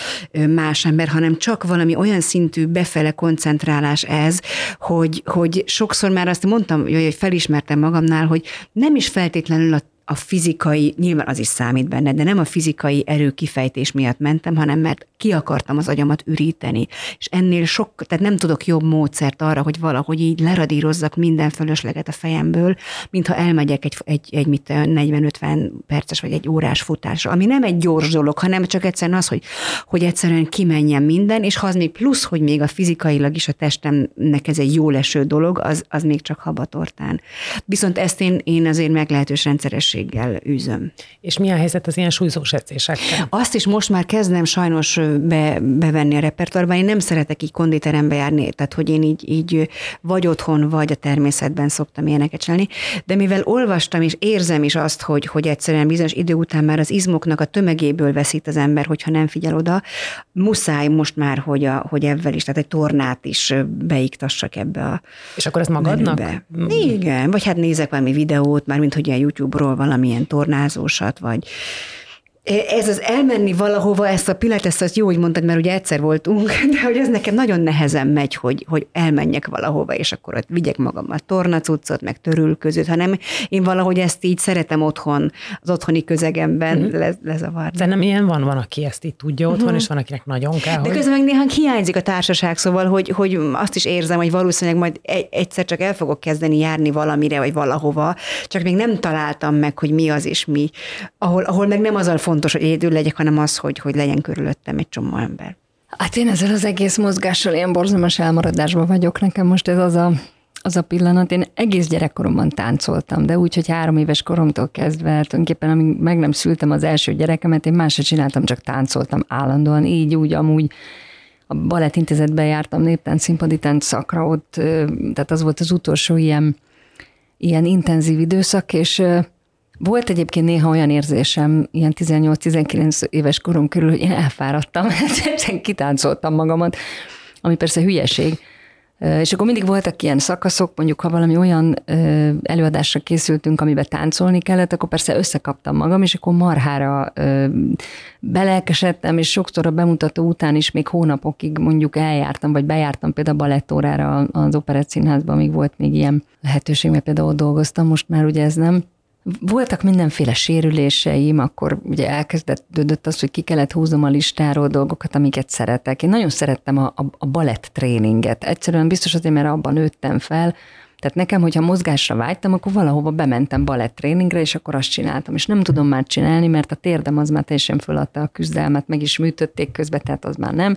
S3: más ember, hanem csak valami olyan szintű befele koncentrálás ez, hogy, hogy sokszor már azt mondtam, hogy felismertem magamnál, hogy nem is feltétlenül a a fizikai, nyilván az is számít benne, de nem a fizikai erő kifejtés miatt mentem, hanem mert ki akartam az agyamat üríteni. És ennél sok, tehát nem tudok jobb módszert arra, hogy valahogy így leradírozzak minden fölösleget a fejemből, mintha elmegyek egy, egy, egy mit 40-50 perces vagy egy órás futásra, ami nem egy gyors dolog, hanem csak egyszerűen az, hogy, hogy egyszerűen kimenjen minden, és ha az még plusz, hogy még a fizikailag is a testemnek ez egy jó leső dolog, az, az még csak habatortán. Viszont ezt én, én azért meglehetős rendszeres sebességgel űzöm.
S1: És mi a helyzet az ilyen súlyzós edzésekkel?
S3: Azt is most már kezdem sajnos be, bevenni a repertoárba. Én nem szeretek így konditerembe járni, tehát hogy én így, így vagy otthon, vagy a természetben szoktam ilyeneket csinálni. De mivel olvastam és érzem is azt, hogy, hogy egyszerűen bizonyos idő után már az izmoknak a tömegéből veszít az ember, hogyha nem figyel oda, muszáj most már, hogy, a, hogy ebben is, tehát egy tornát is beiktassak ebbe a
S1: És akkor ezt magadnak? Menübe.
S3: Igen, vagy hát nézek valami videót, már mint hogy ilyen YouTube-ról valamilyen tornázósat, vagy ez az elmenni valahova, ezt a pilates, azt jó, hogy mondtad, mert ugye egyszer voltunk, de hogy ez nekem nagyon nehezen megy, hogy, hogy elmenjek valahova, és akkor ott vigyek magammal tornacuccot, meg törülközőt, hanem én valahogy ezt így szeretem otthon, az otthoni közegemben mm-hmm. le, lezavarni.
S1: De nem ilyen van, van, aki ezt így tudja otthon, mm-hmm. és van, akinek nagyon kell.
S3: De hogy... közben meg néha hiányzik a társaság, szóval, hogy, hogy azt is érzem, hogy valószínűleg majd egyszer csak el fogok kezdeni járni valamire, vagy valahova, csak még nem találtam meg, hogy mi az és mi, ahol, ahol meg nem az a fontos, hogy egyedül legyek, hanem az, hogy, hogy legyen körülöttem egy csomó ember.
S2: Hát én ezzel az egész mozgással ilyen borzalmas elmaradásban vagyok. Nekem most ez az a, az a pillanat. Én egész gyerekkoromban táncoltam, de úgy, hogy három éves koromtól kezdve, tulajdonképpen amíg meg nem szültem az első gyerekemet, én más csináltam, csak táncoltam állandóan, így, úgy, amúgy a Balett Intézetben jártam néptánc, színpadi tánc szakra, ott, tehát az volt az utolsó ilyen, ilyen intenzív időszak, és volt egyébként néha olyan érzésem, ilyen 18-19 éves korom körül, hogy én elfáradtam, egyszerűen kitáncoltam magamat, ami persze hülyeség, és akkor mindig voltak ilyen szakaszok, mondjuk ha valami olyan előadásra készültünk, amiben táncolni kellett, akkor persze összekaptam magam, és akkor marhára belelkesedtem, és sokszor a bemutató után is még hónapokig mondjuk eljártam, vagy bejártam például balettórára az Operett Színházban, amíg volt még ilyen lehetőség, mert például ott dolgoztam, most már ugye ez nem. Voltak mindenféle sérüléseim, akkor ugye elkezdődött az, hogy ki kellett húznom a listáról dolgokat, amiket szeretek. Én nagyon szerettem a, a, a balett tréninget. Egyszerűen biztos azért, mert abban nőttem fel, tehát nekem, hogyha mozgásra vágytam, akkor valahova bementem balett tréningre, és akkor azt csináltam. És nem tudom már csinálni, mert a térdem az már teljesen föladta a küzdelmet, meg is műtötték közben, tehát az már nem.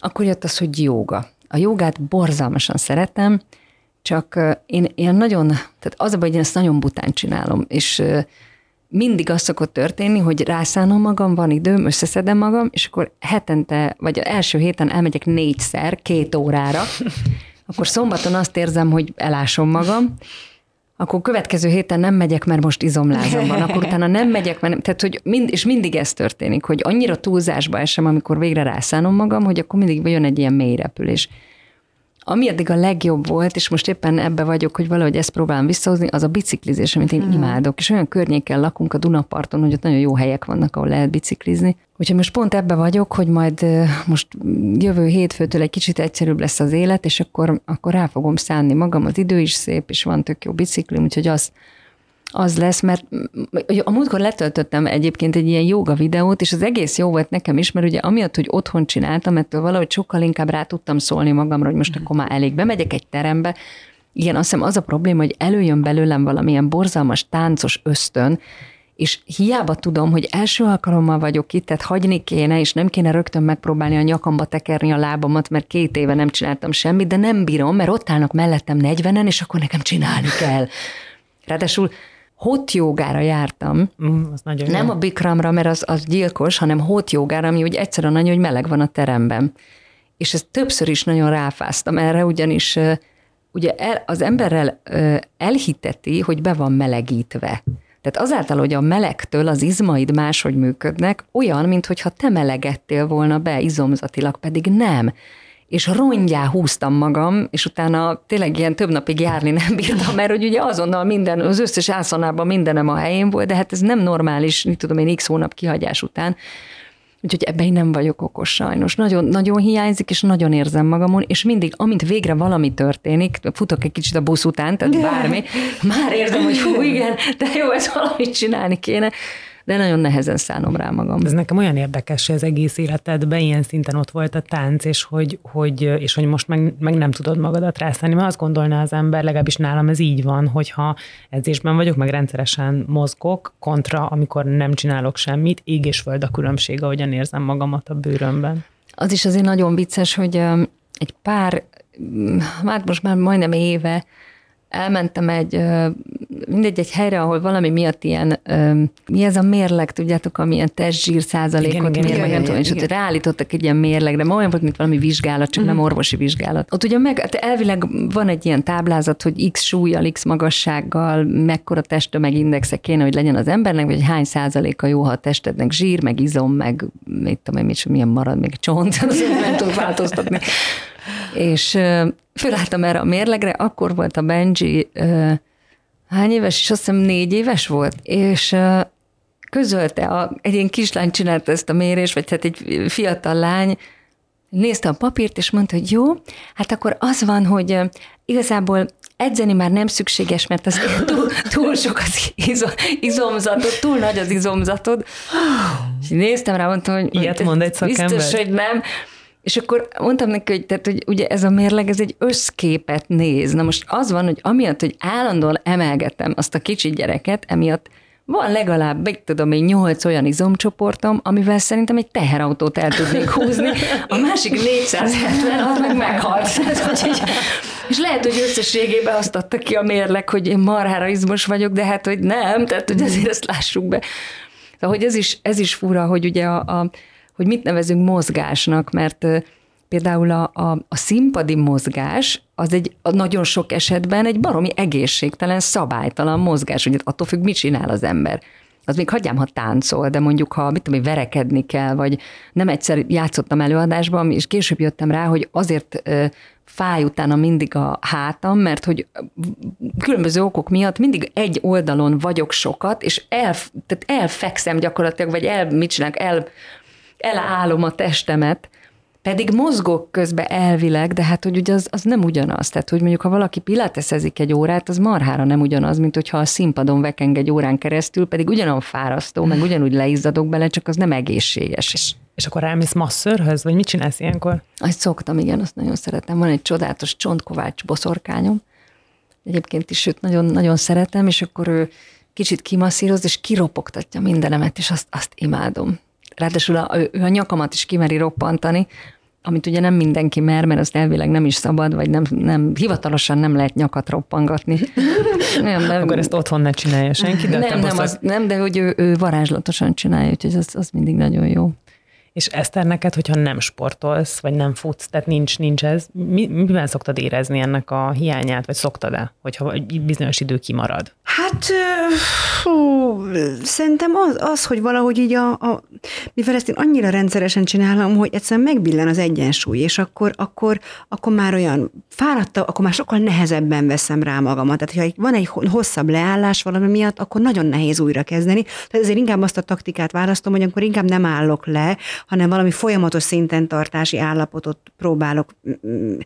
S2: Akkor jött az, hogy joga. A jogát borzalmasan szeretem, csak én ilyen nagyon, tehát az a baj, hogy én ezt nagyon bután csinálom, és mindig az szokott történni, hogy rászánom magam, van időm, összeszedem magam, és akkor hetente, vagy első héten elmegyek négyszer, két órára, akkor szombaton azt érzem, hogy elásom magam, akkor következő héten nem megyek, mert most izomlázom van, akkor utána nem megyek, mert nem, tehát, hogy mind, és mindig ez történik, hogy annyira túlzásba esem, amikor végre rászánom magam, hogy akkor mindig jön egy ilyen mély repülés. Ami eddig a legjobb volt, és most éppen ebbe vagyok, hogy valahogy ezt próbálom visszahozni, az a biciklizés, amit én hmm. imádok. És olyan környéken lakunk a Dunaparton, hogy ott nagyon jó helyek vannak, ahol lehet biciklizni. Úgyhogy most pont ebbe vagyok, hogy majd most jövő hétfőtől egy kicsit egyszerűbb lesz az élet, és akkor, akkor rá fogom szánni magam, az idő is szép, és van tök jó biciklim, úgyhogy azt az lesz, mert a múltkor letöltöttem egyébként egy ilyen joga videót, és az egész jó volt nekem is, mert ugye amiatt, hogy otthon csináltam, ettől valahogy sokkal inkább rá tudtam szólni magamra, hogy most akkor már elég bemegyek egy terembe, igen, azt hiszem az a probléma, hogy előjön belőlem valamilyen borzalmas táncos ösztön, és hiába tudom, hogy első alkalommal vagyok itt, tehát hagyni kéne, és nem kéne rögtön megpróbálni a nyakamba tekerni a lábamat, mert két éve nem csináltam semmit, de nem bírom, mert ott állnak mellettem 40 és akkor nekem csinálni kell. Ráadásul hot jogára jártam.
S1: Mm, az nagyon
S2: nem
S1: jó.
S2: a bikramra, mert az, az gyilkos, hanem hot jogára, ami úgy egyszerűen nagyon, hogy meleg van a teremben. És ezt többször is nagyon ráfáztam erre, ugyanis ugye el, az emberrel elhiteti, hogy be van melegítve. Tehát azáltal, hogy a melegtől az izmaid máshogy működnek, olyan, mintha te melegettél volna be izomzatilag, pedig nem és rongyá húztam magam, és utána tényleg ilyen több napig járni nem bírtam, mert hogy ugye azonnal minden, az összes ászanában mindenem a helyén volt, de hát ez nem normális, mit tudom én, x hónap kihagyás után. Úgyhogy ebben én nem vagyok okos sajnos. Nagyon, nagyon hiányzik, és nagyon érzem magamon, és mindig, amint végre valami történik, futok egy kicsit a busz után, tehát bármi, már érzem, hogy hú, igen, de jó, ez valamit csinálni kéne de nagyon nehezen szánom rá magam.
S1: Ez nekem olyan érdekes, hogy az egész életedben ilyen szinten ott volt a tánc, és hogy, hogy, és hogy most meg, meg nem tudod magadat rászállni, mert azt gondolná az ember, legalábbis nálam ez így van, hogyha edzésben vagyok, meg rendszeresen mozgok, kontra, amikor nem csinálok semmit, ég és föld a különbség, ahogyan érzem magamat a bőrömben.
S2: Az is azért nagyon vicces, hogy egy pár, hát most már majdnem éve elmentem egy, mindegy, egy helyre, ahol valami miatt ilyen, mi ez a mérleg, tudjátok, amilyen testzsír százalékot mér, meg nem tudom, és ott ráállítottak egy ilyen mérlegre, ma olyan volt, mint valami vizsgálat, csak uh-huh. nem orvosi vizsgálat. Ott ugye meg, hát elvileg van egy ilyen táblázat, hogy x súlyjal, x magassággal, mekkora testtömegindexek kéne, hogy legyen az embernek, vagy hány százaléka jó, ha a testednek zsír, meg izom, meg mit tudom én, milyen marad, még csont, nem tudok változtatni. És fölálltam erre a mérlegre, akkor volt a Benji hány éves, és azt hiszem négy éves volt, és közölte, a, egy ilyen kislány csinálta ezt a mérést, vagy tehát egy fiatal lány, nézte a papírt, és mondta, hogy jó, hát akkor az van, hogy igazából edzeni már nem szükséges, mert az túl, túl sok az izomzatod, túl nagy az izomzatod. És néztem rá, mondtam, hogy
S1: Ilyet mond egy
S2: szakember. Biztos, hogy nem. És akkor mondtam neki, hogy, tehát, hogy ugye ez a mérleg, ez egy összképet néz. Na most az van, hogy amiatt, hogy állandóan emelgetem azt a kicsi gyereket, emiatt van legalább, meg tudom én, nyolc olyan izomcsoportom, amivel szerintem egy teherautót el tudnék húzni, a másik 470, az meg meghalt. és lehet, hogy összességében azt adta ki a mérleg, hogy én marhára izmos vagyok, de hát, hogy nem, tehát hogy azért ezt lássuk be. Szóval, hogy ez is, ez is fura, hogy ugye a, a hogy mit nevezünk mozgásnak, mert például a, a, a színpadi mozgás az egy a nagyon sok esetben egy baromi egészségtelen, szabálytalan mozgás, hogy attól függ, mit csinál az ember. Az még hagyjám, ha táncol, de mondjuk, ha mit tudom, verekedni kell, vagy nem egyszer játszottam előadásban, és később jöttem rá, hogy azért fáj utána mindig a hátam, mert hogy különböző okok miatt mindig egy oldalon vagyok sokat, és el, tehát elfekszem gyakorlatilag, vagy el, mit csinálok, el, elállom a testemet, pedig mozgok közben elvileg, de hát hogy ugye az, az nem ugyanaz. Tehát, hogy mondjuk, ha valaki pilateszezik egy órát, az marhára nem ugyanaz, mint hogyha a színpadon vekeng egy órán keresztül, pedig ugyanolyan fárasztó, meg ugyanúgy leizzadok bele, csak az nem egészséges.
S1: És, és akkor elmész masszörhöz, vagy mit csinálsz ilyenkor?
S2: Azt szoktam, igen, azt nagyon szeretem. Van egy csodálatos csontkovács boszorkányom, egyébként is őt nagyon, nagyon szeretem, és akkor ő kicsit kimasszíroz, és kiropogtatja mindenemet, és azt, azt imádom. Ráadásul a, ő a nyakamat is kimeri roppantani, amit ugye nem mindenki mer, mert azt elvileg nem is szabad, vagy nem, nem hivatalosan nem lehet nyakat roppangatni.
S1: nem, nem, Akkor ezt otthon ne csinálja senki,
S2: de nem, nem, az, nem, de hogy ő, ő varázslatosan csinálja, úgyhogy az, az mindig nagyon jó.
S1: És Eszter, neked, hogyha nem sportolsz, vagy nem futsz, tehát nincs, nincs ez, mi, miben szoktad érezni ennek a hiányát, vagy szoktad-e, hogyha bizonyos idő kimarad?
S3: Hát, hú, szerintem az, az, hogy valahogy így a, a, mivel ezt én annyira rendszeresen csinálom, hogy egyszerűen megbillen az egyensúly, és akkor, akkor, akkor már olyan fáradta, akkor már sokkal nehezebben veszem rá magamat. Tehát, ha van egy hosszabb leállás valami miatt, akkor nagyon nehéz újra kezdeni. Tehát ezért inkább azt a taktikát választom, hogy akkor inkább nem állok le, hanem valami folyamatos szinten tartási állapotot próbálok mm, mm,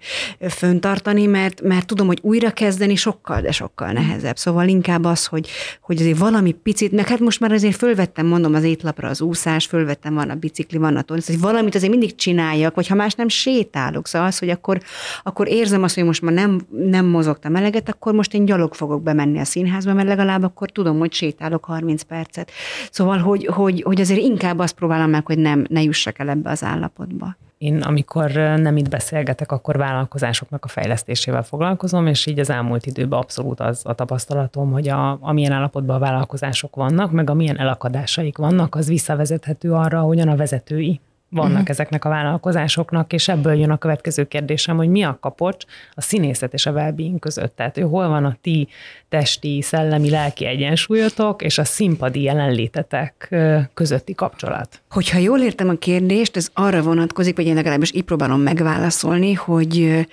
S3: föntartani, mert, mert tudom, hogy újra kezdeni sokkal, de sokkal nehezebb. Szóval inkább az, hogy, hogy azért valami picit, meg hát most már azért fölvettem, mondom, az étlapra az úszás, fölvettem, van a bicikli, van a tonisz, hogy valamit azért mindig csináljak, vagy ha más nem sétálok. Szóval az, hogy akkor, akkor érzem azt, hogy most már nem, nem mozogtam eleget, akkor most én gyalog fogok bemenni a színházba, mert legalább akkor tudom, hogy sétálok 30 percet. Szóval, hogy, hogy, hogy azért inkább azt próbálom meg, hogy nem, ne jussak el ebbe az állapotba.
S1: Én, amikor nem itt beszélgetek, akkor vállalkozásoknak a fejlesztésével foglalkozom, és így az elmúlt időben abszolút az a tapasztalatom, hogy a, amilyen állapotban a vállalkozások vannak, meg amilyen elakadásaik vannak, az visszavezethető arra, hogyan a vezetői vannak uh-huh. ezeknek a vállalkozásoknak, és ebből jön a következő kérdésem, hogy mi a kapocs a színészet és a well között. Tehát hogy hol van a ti testi, szellemi, lelki egyensúlyotok és a színpadi jelenlétetek közötti kapcsolat?
S3: Hogyha jól értem a kérdést, ez arra vonatkozik, vagy én legalábbis így próbálom megválaszolni, hogy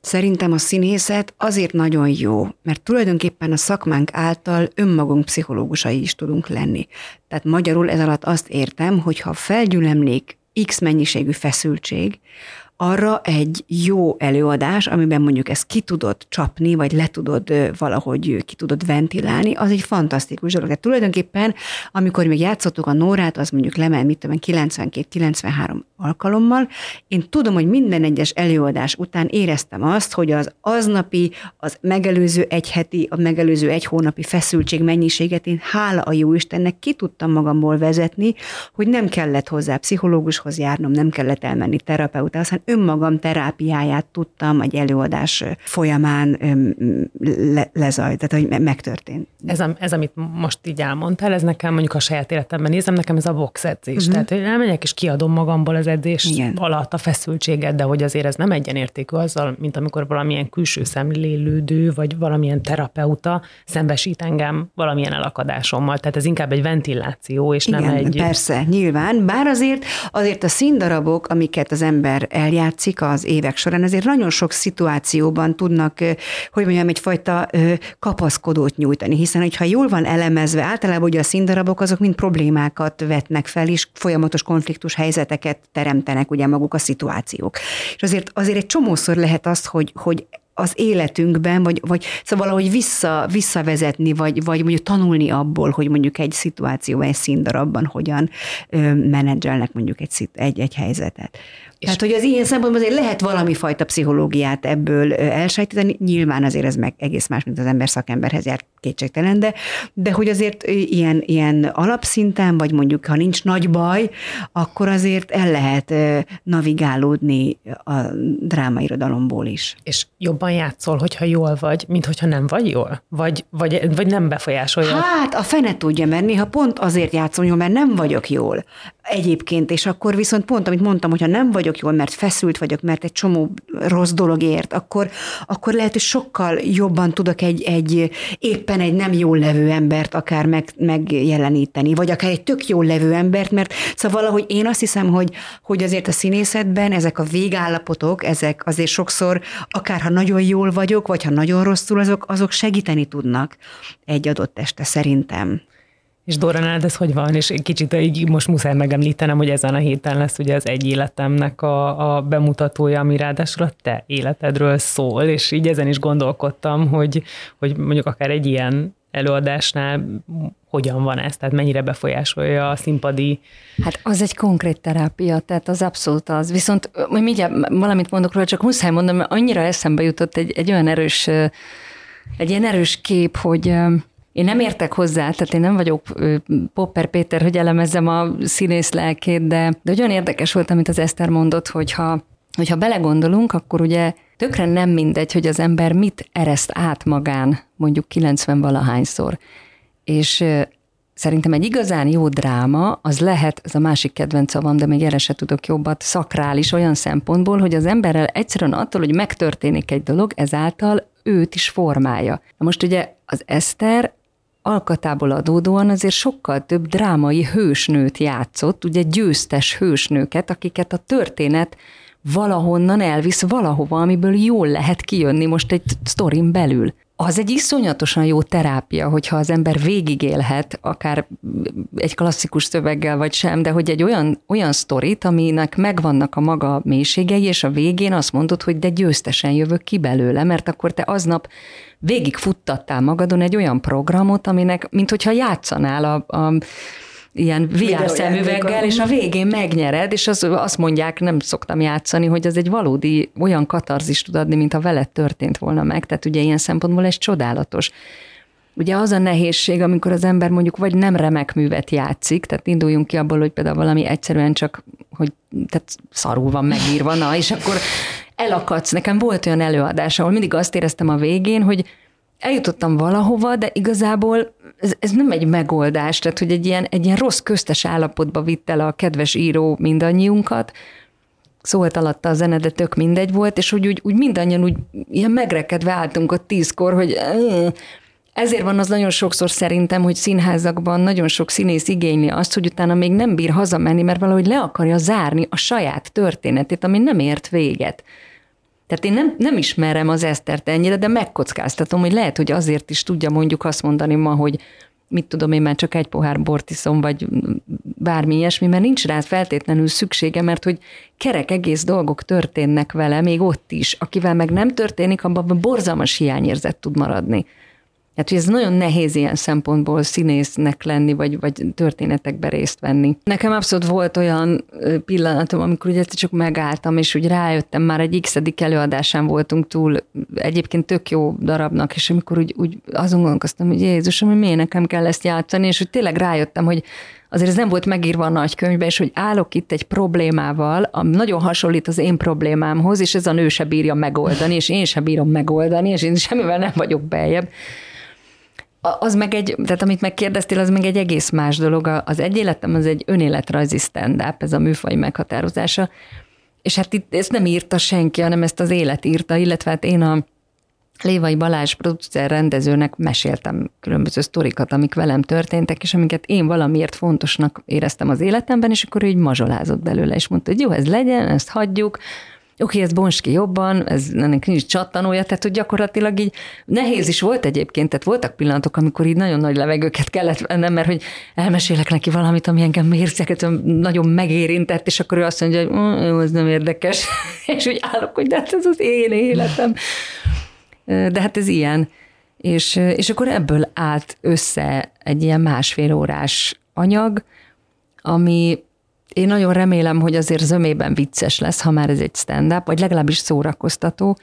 S3: Szerintem a színészet azért nagyon jó, mert tulajdonképpen a szakmánk által önmagunk pszichológusai is tudunk lenni. Tehát magyarul ez alatt azt értem, hogy ha felgyülemlik X mennyiségű feszültség, arra egy jó előadás, amiben mondjuk ezt ki tudod csapni, vagy le tudod valahogy ki tudod ventilálni, az egy fantasztikus dolog. Tehát tulajdonképpen, amikor még játszottuk a Nórát, az mondjuk lement, mit tudom, 92-93 alkalommal, én tudom, hogy minden egyes előadás után éreztem azt, hogy az aznapi, az megelőző egy heti, a megelőző egy hónapi feszültség mennyiséget én hála a jó Istennek ki tudtam magamból vezetni, hogy nem kellett hozzá pszichológushoz járnom, nem kellett elmenni terapeutához, hanem önmagam terápiáját tudtam egy előadás folyamán le, lezajt, tehát hogy megtörtént.
S1: Ez, a, ez, amit most így elmondtál, ez nekem mondjuk a saját életemben nézem, nekem ez a box edzés. Uh-huh. Tehát, hogy elmegyek és kiadom magamból az edzés Igen. alatt a feszültséget, de hogy azért ez nem egyenértékű azzal, mint amikor valamilyen külső szemlélődő, vagy valamilyen terapeuta szembesít engem valamilyen elakadásommal. Tehát ez inkább egy ventiláció, és
S3: Igen,
S1: nem egy...
S3: persze, nyilván. Bár azért, azért a színdarabok, amiket az ember eljár, játszik az évek során, ezért nagyon sok szituációban tudnak, hogy mondjam, egyfajta kapaszkodót nyújtani, hiszen hogyha jól van elemezve, általában ugye a színdarabok azok mind problémákat vetnek fel, és folyamatos konfliktus helyzeteket teremtenek ugye maguk a szituációk. És azért, azért egy csomószor lehet azt, hogy, hogy az életünkben, vagy, vagy szóval valahogy vissza, visszavezetni, vagy, vagy mondjuk tanulni abból, hogy mondjuk egy szituációban, egy színdarabban hogyan ö, menedzselnek mondjuk egy, egy, egy helyzetet. Tehát, hogy az ilyen szempontból azért lehet valami fajta pszichológiát ebből elsajtítani, nyilván azért ez meg egész más, mint az ember szakemberhez jár kétségtelen, de, de hogy azért ilyen, ilyen alapszinten, vagy mondjuk ha nincs nagy baj, akkor azért el lehet navigálódni a drámairodalomból is.
S1: És jobban játszol, hogyha jól vagy, mint hogyha nem vagy jól? Vagy, vagy, vagy nem befolyásolja?
S3: Hát a fene tudja, mert néha pont azért játszom jól, mert nem vagyok jól. Egyébként, és akkor viszont pont, amit mondtam, hogyha nem vagyok jól, mert feszült vagyok, mert egy csomó rossz dolog ért, akkor, akkor lehet, hogy sokkal jobban tudok egy, egy éppen egy nem jól levő embert akár meg, megjeleníteni, vagy akár egy tök jól levő embert, mert szóval valahogy én azt hiszem, hogy, hogy azért a színészetben ezek a végállapotok, ezek azért sokszor, akár ha nagyon jól vagyok, vagy ha nagyon rosszul, azok, azok segíteni tudnak egy adott este szerintem.
S1: És Dóra, nálad ez hogy van? És kicsit így most muszáj megemlítenem, hogy ezen a héten lesz ugye az egy életemnek a, a bemutatója, ami ráadásul a te életedről szól, és így ezen is gondolkodtam, hogy, hogy mondjuk akár egy ilyen előadásnál hogyan van ez, tehát mennyire befolyásolja a színpadi...
S2: Hát az egy konkrét terápia, tehát az abszolút az. Viszont majd mindjárt valamit mondok róla, csak muszáj mondom, mert annyira eszembe jutott egy, egy olyan erős, egy ilyen erős kép, hogy én nem értek hozzá, tehát én nem vagyok Popper Péter, hogy elemezzem a színész lelkét, de, de olyan érdekes volt, amit az Eszter mondott, hogyha, hogyha belegondolunk, akkor ugye tökre nem mindegy, hogy az ember mit ereszt át magán, mondjuk 90 valahányszor. És Szerintem egy igazán jó dráma, az lehet, ez a másik kedvenc szavam, de még erre se tudok jobbat, szakrális olyan szempontból, hogy az emberrel egyszerűen attól, hogy megtörténik egy dolog, ezáltal őt is formálja. Na most ugye az Eszter alkatából adódóan azért sokkal több drámai hősnőt játszott, ugye győztes hősnőket, akiket a történet valahonnan elvisz valahova, amiből jól lehet kijönni most egy sztorin belül. Az egy iszonyatosan jó terápia, hogyha az ember végigélhet, akár egy klasszikus szöveggel vagy sem, de hogy egy olyan, olyan sztorit, aminek megvannak a maga mélységei, és a végén azt mondod, hogy de győztesen jövök ki belőle, mert akkor te aznap végig futtattál magadon egy olyan programot, aminek, mint hogyha játszanál a, a ilyen VR szemüveggel, és a végén megnyered, és az, azt mondják, nem szoktam játszani, hogy az egy valódi olyan katarzis tud adni, mint a veled történt volna meg. Tehát ugye ilyen szempontból ez csodálatos. Ugye az a nehézség, amikor az ember mondjuk vagy nem remek művet játszik, tehát induljunk ki abból, hogy például valami egyszerűen csak, hogy tehát szarul van megírva, na, és akkor elakadsz. Nekem volt olyan előadás, ahol mindig azt éreztem a végén, hogy eljutottam valahova, de igazából ez, ez nem egy megoldás, tehát hogy egy ilyen, egy ilyen rossz köztes állapotba vitt el a kedves író mindannyiunkat, szólt alatta a zene, de tök mindegy volt, és hogy úgy, úgy mindannyian úgy ilyen megrekedve álltunk ott tízkor, hogy ezért van az nagyon sokszor szerintem, hogy színházakban nagyon sok színész igényli azt, hogy utána még nem bír hazamenni, mert valahogy le akarja zárni a saját történetét, ami nem ért véget. Tehát én nem, nem ismerem az Esztert ennyire, de megkockáztatom, hogy lehet, hogy azért is tudja mondjuk azt mondani ma, hogy mit tudom én, már csak egy pohár bort iszom, vagy bármi ilyesmi, mert nincs rá feltétlenül szüksége, mert hogy kerek egész dolgok történnek vele, még ott is, akivel meg nem történik, abban borzalmas hiányérzet tud maradni. Hát, hogy ez nagyon nehéz ilyen szempontból színésznek lenni, vagy, vagy történetekbe részt venni. Nekem abszolút volt olyan pillanatom, amikor ugye csak megálltam, és úgy rájöttem, már egy x előadásán voltunk túl, egyébként tök jó darabnak, és amikor úgy, úgy azon gondolkoztam, hogy Jézusom, hogy miért nekem kell ezt játszani, és hogy tényleg rájöttem, hogy azért ez nem volt megírva a nagykönyvben, és hogy állok itt egy problémával, ami nagyon hasonlít az én problémámhoz, és ez a nő se bírja megoldani, és én sem bírom megoldani, és én semmivel nem vagyok beljebb az meg egy, tehát amit megkérdeztél, az meg egy egész más dolog. Az egy életem az egy önéletrajzi stand-up, ez a műfaj meghatározása. És hát itt ezt nem írta senki, hanem ezt az élet írta, illetve hát én a Lévai Balázs producer rendezőnek meséltem különböző sztorikat, amik velem történtek, és amiket én valamiért fontosnak éreztem az életemben, és akkor ő így mazsolázott belőle, és mondta, hogy jó, ez legyen, ezt hagyjuk, oké, ez Bonski jobban, ez ennek nincs csattanója, tehát hogy gyakorlatilag így nehéz is volt egyébként, tehát voltak pillanatok, amikor így nagyon nagy levegőket kellett vennem, mert hogy elmesélek neki valamit, ami engem mérceket nagyon megérintett, és akkor ő azt mondja, hogy ez nem érdekes, és úgy állok, hogy de hát ez az én életem. De hát ez ilyen. És, és akkor ebből állt össze egy ilyen másfél órás anyag, ami én nagyon remélem, hogy azért zömében vicces lesz, ha már ez egy stand-up, vagy legalábbis szórakoztató.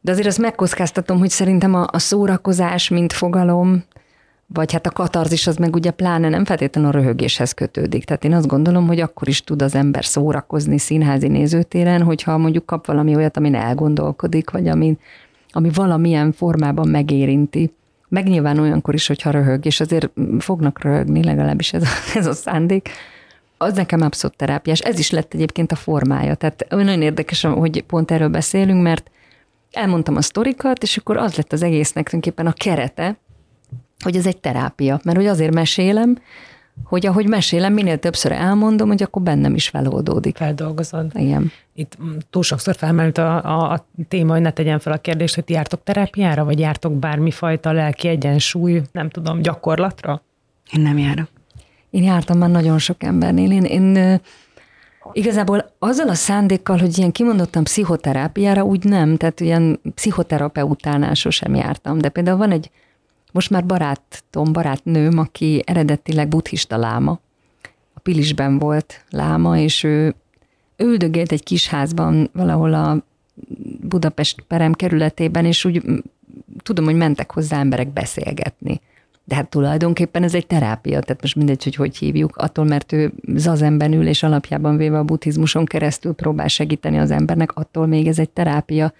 S2: De azért azt megkockáztatom, hogy szerintem a, a szórakozás, mint fogalom, vagy hát a katarzis az meg ugye pláne nem feltétlenül a röhögéshez kötődik. Tehát én azt gondolom, hogy akkor is tud az ember szórakozni színházi nézőtéren, hogyha mondjuk kap valami olyat, amin elgondolkodik, vagy ami, ami valamilyen formában megérinti. Meg nyilván olyankor is, hogyha röhög, és azért fognak röhögni, legalábbis ez a, ez a szándék az nekem abszolút terápiás. Ez is lett egyébként a formája. Tehát nagyon érdekes, hogy pont erről beszélünk, mert elmondtam a sztorikat, és akkor az lett az egésznek tulajdonképpen a kerete, hogy ez egy terápia. Mert hogy azért mesélem, hogy ahogy mesélem, minél többször elmondom, hogy akkor bennem is feloldódik.
S1: Feldolgozod.
S2: Igen.
S1: Itt túl sokszor felmerült a, a, a téma, hogy ne tegyen fel a kérdést, hogy ti jártok terápiára, vagy jártok bármifajta lelki egyensúly, nem tudom, gyakorlatra?
S3: Én nem járok.
S2: Én jártam már nagyon sok embernél. Én, én Igazából azzal a szándékkal, hogy ilyen kimondottam pszichoterápiára, úgy nem, tehát ilyen pszichoterapeutánál sosem jártam, de például van egy most már barátom, barátnőm, aki eredetileg buddhista láma, a Pilisben volt láma, és ő üldögélt egy kis házban valahol a Budapest perem kerületében, és úgy tudom, hogy mentek hozzá emberek beszélgetni. De hát tulajdonképpen ez egy terápia, tehát most mindegy, hogy hogy hívjuk, attól, mert ő zazenben ül, és alapjában véve a buddhizmuson keresztül próbál segíteni az embernek, attól még ez egy terápia.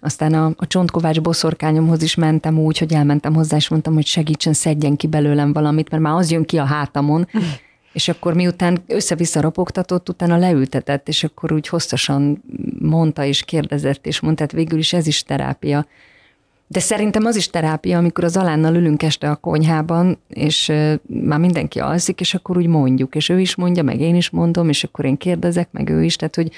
S2: Aztán a, a csontkovács boszorkányomhoz is mentem úgy, hogy elmentem hozzá, és mondtam, hogy segítsen, szedjen ki belőlem valamit, mert már az jön ki a hátamon, és akkor miután össze-vissza ropogtatott, utána leültetett, és akkor úgy hosszasan mondta és kérdezett, és mondta, hát végül is ez is terápia. De szerintem az is terápia, amikor az alánnal ülünk este a konyhában, és már mindenki alszik, és akkor úgy mondjuk, és ő is mondja, meg én is mondom, és akkor én kérdezek, meg ő is, tehát hogy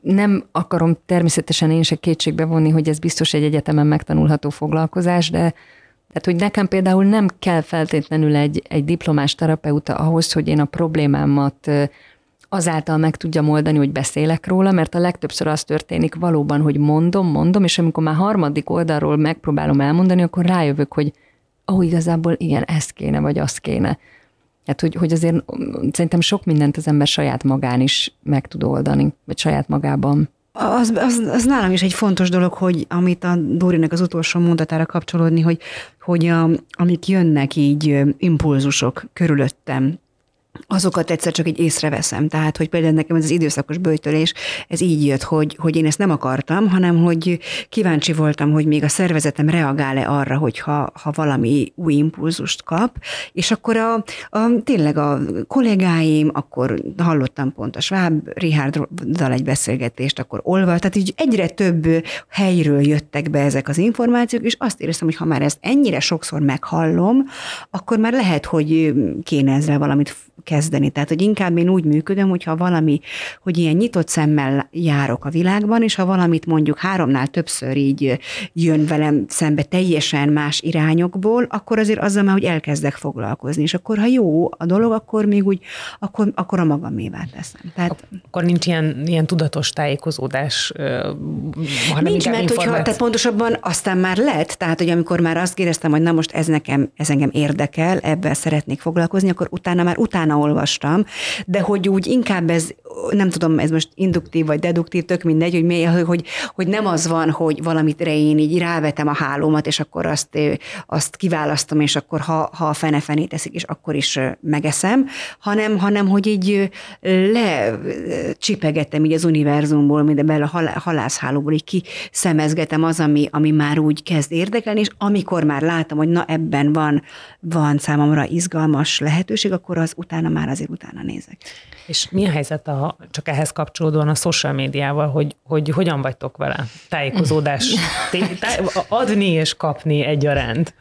S2: nem akarom természetesen én se kétségbe vonni, hogy ez biztos egy egyetemen megtanulható foglalkozás, de tehát, hogy nekem például nem kell feltétlenül egy, egy diplomás terapeuta ahhoz, hogy én a problémámat azáltal meg tudjam oldani, hogy beszélek róla, mert a legtöbbször az történik valóban, hogy mondom, mondom, és amikor már harmadik oldalról megpróbálom elmondani, akkor rájövök, hogy ó, igazából igen, ez kéne, vagy az kéne. Hát, hogy, hogy azért szerintem sok mindent az ember saját magán is meg tud oldani, vagy saját magában.
S3: Az, az, az nálam is egy fontos dolog, hogy amit a Dórinak az utolsó mondatára kapcsolódni, hogy, hogy a, amik jönnek így impulzusok körülöttem, azokat egyszer csak így észreveszem. Tehát, hogy például nekem ez az időszakos bőtölés, ez így jött, hogy, hogy én ezt nem akartam, hanem hogy kíváncsi voltam, hogy még a szervezetem reagál-e arra, hogyha ha valami új impulzust kap, és akkor a, a, tényleg a kollégáim, akkor hallottam pont a Schwab Richarddal egy beszélgetést, akkor olva, tehát így egyre több helyről jöttek be ezek az információk, és azt éreztem, hogy ha már ezt ennyire sokszor meghallom, akkor már lehet, hogy kéne ezzel valamit kezdeni. Tehát, hogy inkább én úgy működöm, hogyha valami, hogy ilyen nyitott szemmel járok a világban, és ha valamit mondjuk háromnál többször így jön velem szembe teljesen más irányokból, akkor azért azzal már, hogy elkezdek foglalkozni. És akkor, ha jó a dolog, akkor még úgy, akkor, akkor a magamévá teszem. Tehát,
S1: akkor nincs ilyen, ilyen tudatos tájékozódás, hanem
S3: Nincs, mert hogyha, tehát pontosabban aztán már lett, tehát hogy amikor már azt kérdeztem, hogy na most ez nekem, ez engem érdekel, ebben szeretnék foglalkozni, akkor utána már utána olvastam, de hogy úgy inkább ez, nem tudom, ez most induktív vagy deduktív, tök mindegy, hogy, hogy, hogy nem az van, hogy valamit én így rávetem a hálómat, és akkor azt, azt kiválasztom, és akkor ha, ha a fene fené teszik, és akkor is megeszem, hanem, hanem hogy így lecsipegetem így az univerzumból, bele a halászhálóból, így kiszemezgetem az, ami, ami már úgy kezd érdekelni, és amikor már látom, hogy na ebben van, van számomra izgalmas lehetőség, akkor az utána már azért utána nézek.
S1: És mi a helyzet a, csak ehhez kapcsolódóan a social médiával, hogy, hogy hogyan vagytok vele? Tájékozódás, tá, adni és kapni egyaránt.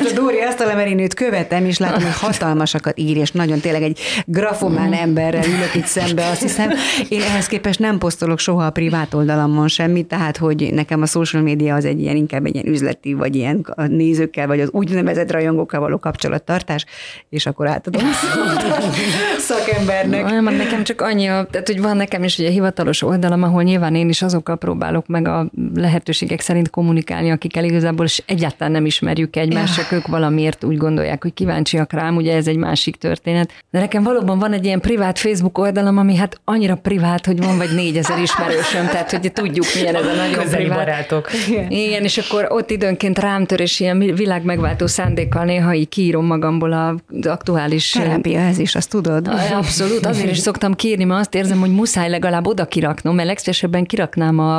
S3: Ez a Dóri Asztala, mert én őt követem, és látom, hogy hatalmasakat ír, és nagyon tényleg egy grafomán emberrel ülök itt szembe, azt hiszem. Én ehhez képest nem posztolok soha a privát oldalamon semmit, tehát hogy nekem a social media az egy ilyen, inkább egy ilyen üzleti, vagy ilyen a nézőkkel, vagy az úgynevezett rajongókkal való kapcsolattartás, és akkor átadom szakembernek.
S2: Nem, nekem csak annyi, tehát hogy van nekem is ugye hivatalos oldalam, ahol nyilván én is azokkal próbálok meg a lehetőségek szerint kommunikálni, akikkel igazából egyáltalán nem ismerjük egymást, csak ők valamiért úgy gondolják, hogy kíváncsiak rám, ugye ez egy másik történet. De nekem valóban van egy ilyen privát Facebook oldalam, ami hát annyira privát, hogy van vagy négyezer ismerősöm, tehát hogy tudjuk, milyen ez a nagyon
S1: Közeli
S2: privát.
S1: barátok.
S2: Igen. Igen, és akkor ott időnként rám tör, és ilyen világ megváltó szándékkal néha így kiírom magamból az aktuális...
S3: Terápia ez is, azt tudod?
S2: Abszolút, azért is szoktam kérni, mert azt érzem, hogy muszáj legalább oda kiraknom, mert legszívesebben kiraknám a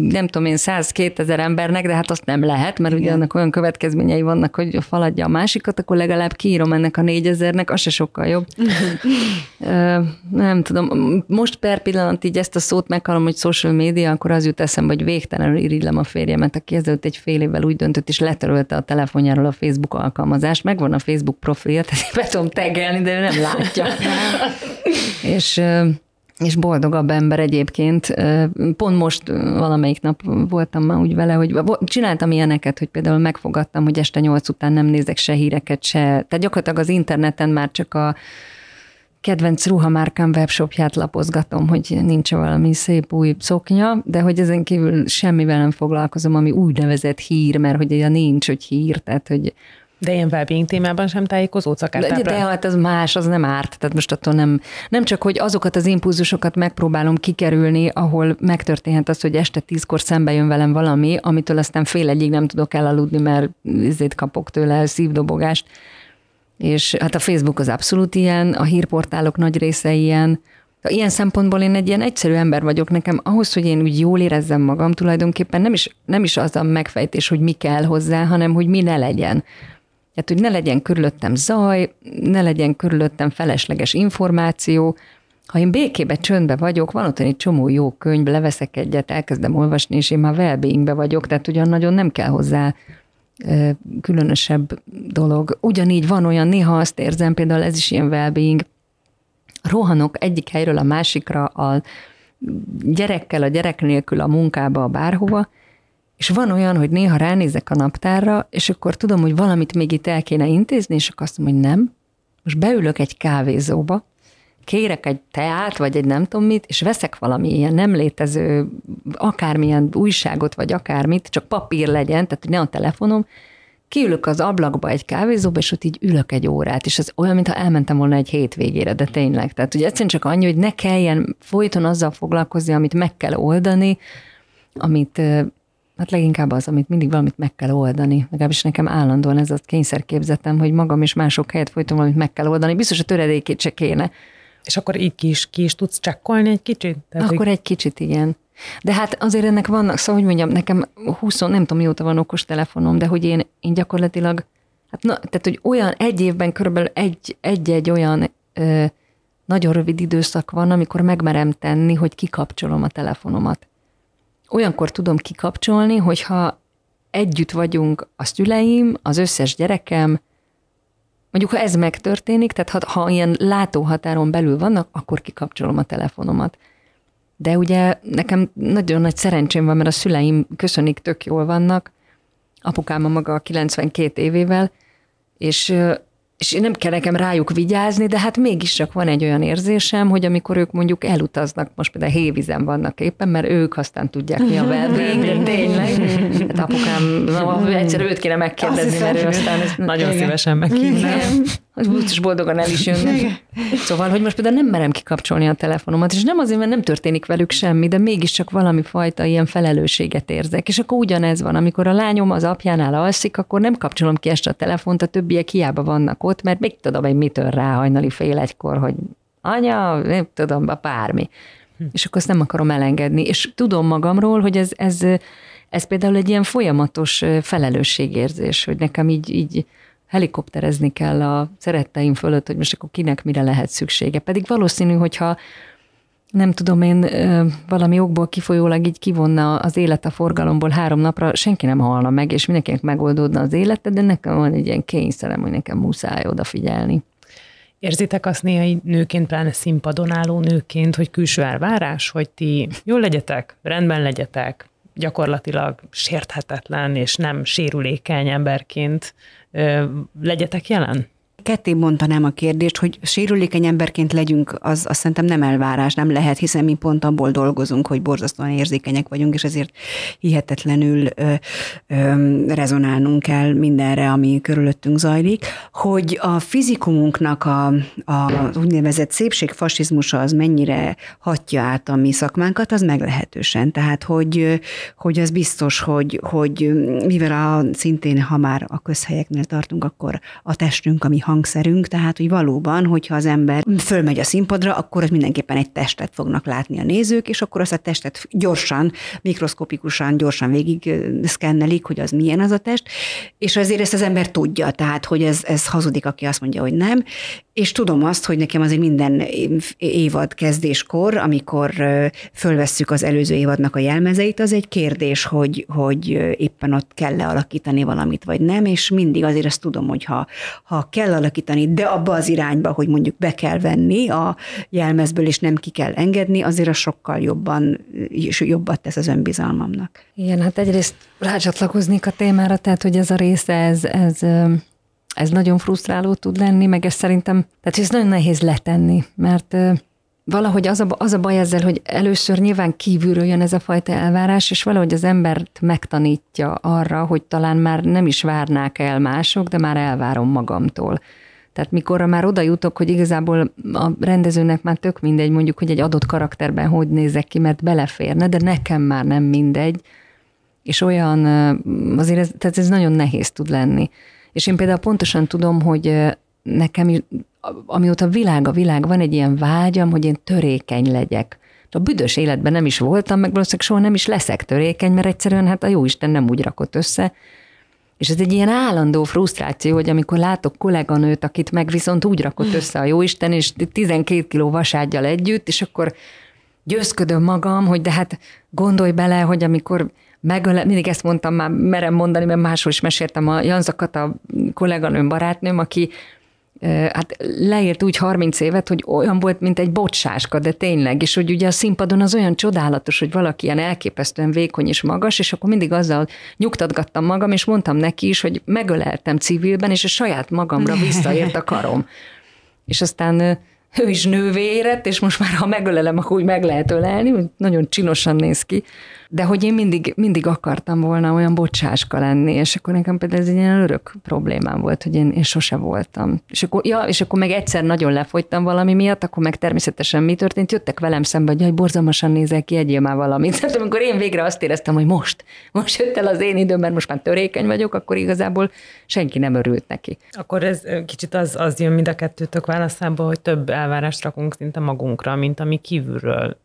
S2: nem tudom én 100-2000 embernek, de hát azt nem lehet, mert ugye annak olyan következményei vannak, hogy faladja a másikat, akkor legalább kiírom ennek a négyezernek, az se sokkal jobb. nem tudom, most per pillanat így ezt a szót meghallom, hogy social media, akkor az jut eszembe, hogy végtelenül irigylem a férjemet, aki ezelőtt egy fél évvel úgy döntött, és letörölte a telefonjáról a Facebook alkalmazást. Megvan a Facebook profilja, tehát be tudom tegelni, de ő nem látja. és és boldogabb ember egyébként. Pont most valamelyik nap voltam már úgy vele, hogy csináltam ilyeneket, hogy például megfogadtam, hogy este nyolc után nem nézek se híreket, se. Tehát gyakorlatilag az interneten már csak a kedvenc ruhamárkám webshopját lapozgatom, hogy nincs valami szép új szoknya, de hogy ezen kívül semmivel nem foglalkozom, ami úgynevezett hír, mert hogy olyan nincs, hogy hír, tehát hogy
S1: de ilyen wellbeing témában sem tájékozódsz akár
S2: de, de hát az más, az nem árt. Tehát most attól nem, nem csak, hogy azokat az impulzusokat megpróbálom kikerülni, ahol megtörténhet az, hogy este tízkor szembe jön velem valami, amitől aztán fél egyig nem tudok elaludni, mert ezért kapok tőle szívdobogást. És hát a Facebook az abszolút ilyen, a hírportálok nagy része ilyen, Ilyen szempontból én egy ilyen egyszerű ember vagyok nekem, ahhoz, hogy én úgy jól érezzem magam, tulajdonképpen nem is, nem is az a megfejtés, hogy mi kell hozzá, hanem hogy mi ne legyen. Tehát, hogy ne legyen körülöttem zaj, ne legyen körülöttem felesleges információ. Ha én békébe, csöndbe vagyok, van ott egy csomó jó könyv, leveszek egyet, elkezdem olvasni, és én már well vagyok, tehát ugyan nagyon nem kell hozzá különösebb dolog. Ugyanígy van olyan, néha azt érzem, például ez is ilyen well rohanok egyik helyről a másikra a gyerekkel, a gyerek nélkül a munkába, a bárhova, és van olyan, hogy néha ránézek a naptárra, és akkor tudom, hogy valamit még itt el kéne intézni, és akkor azt mondom, hogy nem. Most beülök egy kávézóba, kérek egy teát, vagy egy nem tudom mit, és veszek valami ilyen nem létező, akármilyen újságot, vagy akármit, csak papír legyen, tehát ne a telefonom, kiülök az ablakba egy kávézóba, és ott így ülök egy órát, és ez olyan, mintha elmentem volna egy hétvégére, de tényleg. Tehát ugye egyszerűen csak annyi, hogy ne kelljen folyton azzal foglalkozni, amit meg kell oldani, amit Hát leginkább az, amit mindig valamit meg kell oldani. Legalábbis nekem állandóan ez a kényszerképzetem, hogy magam és mások helyett folyton valamit meg kell oldani. Biztos a töredékét se kéne.
S1: És akkor így ki is, ki is tudsz csekkolni egy kicsit?
S2: Tehát akkor egy kicsit, igen. De hát azért ennek vannak, szóval hogy mondjam, nekem 20, nem tudom mióta van okos telefonom, de hogy én, én gyakorlatilag, hát na, tehát hogy olyan egy évben körülbelül egy, egy-egy olyan ö, nagyon rövid időszak van, amikor megmerem tenni, hogy kikapcsolom a telefonomat olyankor tudom kikapcsolni, hogyha együtt vagyunk a szüleim, az összes gyerekem, mondjuk ha ez megtörténik, tehát ha, ha ilyen látóhatáron belül vannak, akkor kikapcsolom a telefonomat. De ugye nekem nagyon nagy szerencsém van, mert a szüleim köszönik, tök jól vannak, apukám a maga 92 évével, és és nem kell nekem rájuk vigyázni, de hát mégis csak van egy olyan érzésem, hogy amikor ők mondjuk elutaznak, most például hévizen vannak éppen, mert ők aztán tudják mi a well de tényleg. Hát apukám, na, egyszer őt kéne megkérdezni, mert ő aztán ezt
S1: nagyon igen. szívesen meghívnám.
S2: Az is boldogan el is jönnek. Szóval, hogy most például nem merem kikapcsolni a telefonomat, és nem azért, mert nem történik velük semmi, de mégiscsak valami fajta ilyen felelősséget érzek. És akkor ugyanez van, amikor a lányom az apjánál alszik, akkor nem kapcsolom ki este a telefont, a többiek hiába vannak ott, mert még tudom, hogy mitől ráhajnali fél egykor, hogy anya, nem tudom, bármi. Hm. És akkor azt nem akarom elengedni. És tudom magamról, hogy ez, ez, ez például egy ilyen folyamatos felelősségérzés, hogy nekem így, így helikopterezni kell a szeretteim fölött, hogy most akkor kinek mire lehet szüksége. Pedig valószínű, hogyha nem tudom én, valami okból kifolyólag így kivonna az élet a forgalomból három napra, senki nem halna meg, és mindenkinek megoldódna az élete, de nekem van egy ilyen kényszerem, hogy nekem muszáj odafigyelni.
S1: Érzitek azt néha nőként, pláne színpadon álló nőként, hogy külső elvárás, hogy ti jól legyetek, rendben legyetek, gyakorlatilag sérthetetlen és nem sérülékeny emberként legyetek jelen?
S3: Ketté bontanám a kérdést, hogy sérülékeny emberként legyünk, az azt szerintem nem elvárás, nem lehet, hiszen mi pont abból dolgozunk, hogy borzasztóan érzékenyek vagyunk, és ezért hihetetlenül ö, ö, rezonálnunk kell mindenre, ami körülöttünk zajlik. Hogy a fizikumunknak a, a úgynevezett szépségfasizmusa az mennyire hatja át a mi szakmánkat, az meglehetősen. Tehát, hogy, hogy az biztos, hogy, hogy mivel a, szintén, ha már a közhelyeknél tartunk, akkor a testünk, ami hang hangszerünk, tehát hogy valóban, hogyha az ember fölmegy a színpadra, akkor az mindenképpen egy testet fognak látni a nézők, és akkor azt a testet gyorsan, mikroszkopikusan, gyorsan végig szkennelik, hogy az milyen az a test, és azért ezt az ember tudja, tehát hogy ez, ez hazudik, aki azt mondja, hogy nem, és tudom azt, hogy nekem azért minden évad kezdéskor, amikor fölvesszük az előző évadnak a jelmezeit, az egy kérdés, hogy, hogy éppen ott kell alakítani valamit, vagy nem, és mindig azért azt tudom, hogy ha, ha kell alakítani, de abba az irányba, hogy mondjuk be kell venni a jelmezből, és nem ki kell engedni, azért a sokkal jobban, jobbat tesz az önbizalmamnak.
S2: Igen, hát egyrészt rácsatlakoznék a témára, tehát hogy ez a része, ez, ez ez nagyon frusztráló tud lenni, meg ez szerintem, tehát ez nagyon nehéz letenni, mert valahogy az a, az a baj ezzel, hogy először nyilván kívülről jön ez a fajta elvárás, és valahogy az embert megtanítja arra, hogy talán már nem is várnák el mások, de már elvárom magamtól. Tehát mikor már oda jutok, hogy igazából a rendezőnek már tök mindegy, mondjuk, hogy egy adott karakterben hogy nézek ki, mert beleférne, de nekem már nem mindegy, és olyan, azért ez, tehát ez nagyon nehéz tud lenni. És én például pontosan tudom, hogy nekem, amióta világ a világ, van egy ilyen vágyam, hogy én törékeny legyek. A büdös életben nem is voltam, meg valószínűleg soha nem is leszek törékeny, mert egyszerűen hát a jóisten nem úgy rakott össze. És ez egy ilyen állandó frusztráció, hogy amikor látok kolléganőt, akit meg viszont úgy rakott össze a jóisten, és 12 kiló vasággyal együtt, és akkor győzködöm magam, hogy de hát gondolj bele, hogy amikor megöle, mindig ezt mondtam már, merem mondani, mert máshol is meséltem a Janzakat, a kolléganőm, barátnőm, aki hát leért úgy 30 évet, hogy olyan volt, mint egy bocsáska, de tényleg, és hogy ugye a színpadon az olyan csodálatos, hogy valaki ilyen elképesztően vékony és magas, és akkor mindig azzal nyugtatgattam magam, és mondtam neki is, hogy megöleltem civilben, és a saját magamra visszaért a karom. És aztán ő is nővé érett, és most már ha megölelem, akkor úgy meg lehet ölelni, nagyon csinosan néz ki de hogy én mindig, mindig akartam volna olyan bocsáska lenni, és akkor nekem például ez egy ilyen örök problémám volt, hogy én, én sose voltam. És akkor, ja, és akkor meg egyszer nagyon lefogytam valami miatt, akkor meg természetesen mi történt, jöttek velem szembe, hogy jaj, borzalmasan nézel ki, egyél már valamit. Tehát amikor én végre azt éreztem, hogy most, most jött el az én időm, mert most már törékeny vagyok, akkor igazából senki nem örült neki.
S1: Akkor ez kicsit az, az jön mind a kettőtök válaszába, hogy több elvárást rakunk szinte magunkra, mint ami kívülről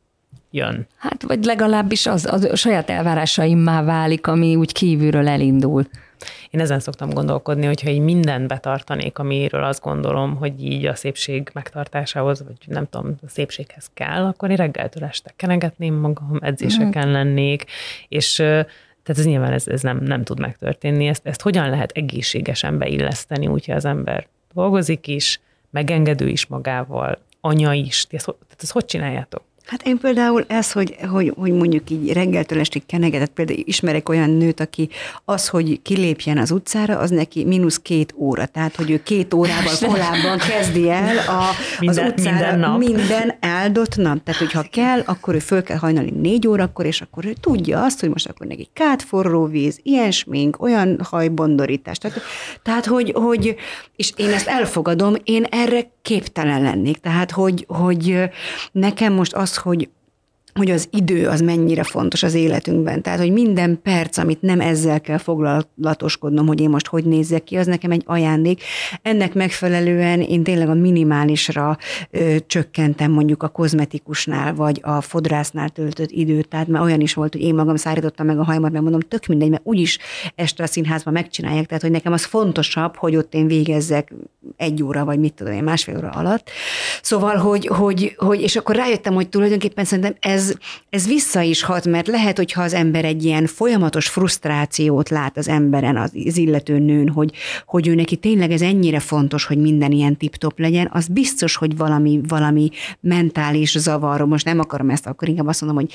S1: jön.
S2: Hát, vagy legalábbis az, az a saját elvárásaimmá válik, ami úgy kívülről elindul.
S1: Én ezen szoktam gondolkodni, hogyha így mindent betartanék, amiről azt gondolom, hogy így a szépség megtartásához, vagy nem tudom, a szépséghez kell, akkor én reggeltől este kenegetném magam, edzéseken mm. lennék, és tehát ez nyilván ez, ez nem, nem tud megtörténni. Ezt, ezt hogyan lehet egészségesen beilleszteni, úgyhogy az ember dolgozik is, megengedő is magával, anya is. Ezt, tehát ezt hogy csináljátok?
S3: Hát én például ez, hogy, hogy, hogy mondjuk így reggeltől estig kenegetett, például ismerek olyan nőt, aki az, hogy kilépjen az utcára, az neki mínusz két óra. Tehát, hogy ő két órával korábban kezdi el a, minden, az utcára minden, nap. minden áldott nap. Tehát, hogyha kell, akkor ő föl kell hajnali négy órakor, és akkor ő tudja azt, hogy most akkor neki kát forró víz, ilyen smink, olyan hajbondorítás. Tehát, tehát hogy, hogy, és én ezt elfogadom, én erre képtelen lennék. Tehát, hogy, hogy nekem most az, hogy hogy az idő az mennyire fontos az életünkben. Tehát, hogy minden perc, amit nem ezzel kell foglalatoskodnom, hogy én most hogy nézzek ki, az nekem egy ajándék. Ennek megfelelően én tényleg a minimálisra ö, csökkentem mondjuk a kozmetikusnál, vagy a fodrásznál töltött időt. Tehát már olyan is volt, hogy én magam szárítottam meg a hajamat, mert mondom, tök mindegy, mert úgyis este a színházban megcsinálják. Tehát, hogy nekem az fontosabb, hogy ott én végezzek egy óra, vagy mit tudom én, másfél óra alatt. Szóval, hogy, hogy, hogy és akkor rájöttem, hogy tulajdonképpen szerintem ez ez, vissza is hat, mert lehet, hogyha az ember egy ilyen folyamatos frusztrációt lát az emberen, az, illető nőn, hogy, hogy ő neki tényleg ez ennyire fontos, hogy minden ilyen tip-top legyen, az biztos, hogy valami, valami mentális zavar, most nem akarom ezt, akkor inkább azt mondom, hogy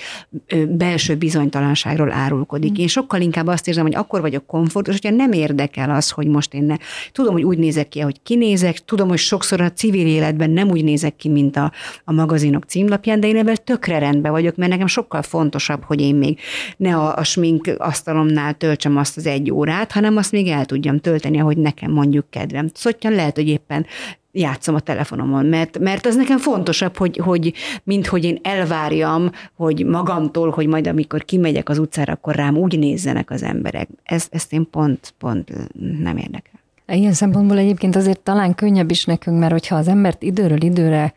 S3: belső bizonytalanságról árulkodik. Mm. Én sokkal inkább azt érzem, hogy akkor vagyok komfortos, hogyha nem érdekel az, hogy most én ne. Tudom, hogy úgy nézek ki, ahogy kinézek, tudom, hogy sokszor a civil életben nem úgy nézek ki, mint a, a magazinok címlapján, de én ebben tökre rendben vagyok, mert nekem sokkal fontosabb, hogy én még ne a, a smink asztalomnál töltsem azt az egy órát, hanem azt még el tudjam tölteni, ahogy nekem mondjuk kedvem. Szóval lehet, hogy éppen játszom a telefonomon, mert, mert az nekem fontosabb, hogy, hogy mint hogy én elvárjam, hogy magamtól, hogy majd amikor kimegyek az utcára, akkor rám úgy nézzenek az emberek. Ezt, ezt én pont, pont nem érdekel.
S2: Ilyen szempontból egyébként azért talán könnyebb is nekünk, mert hogyha az embert időről időre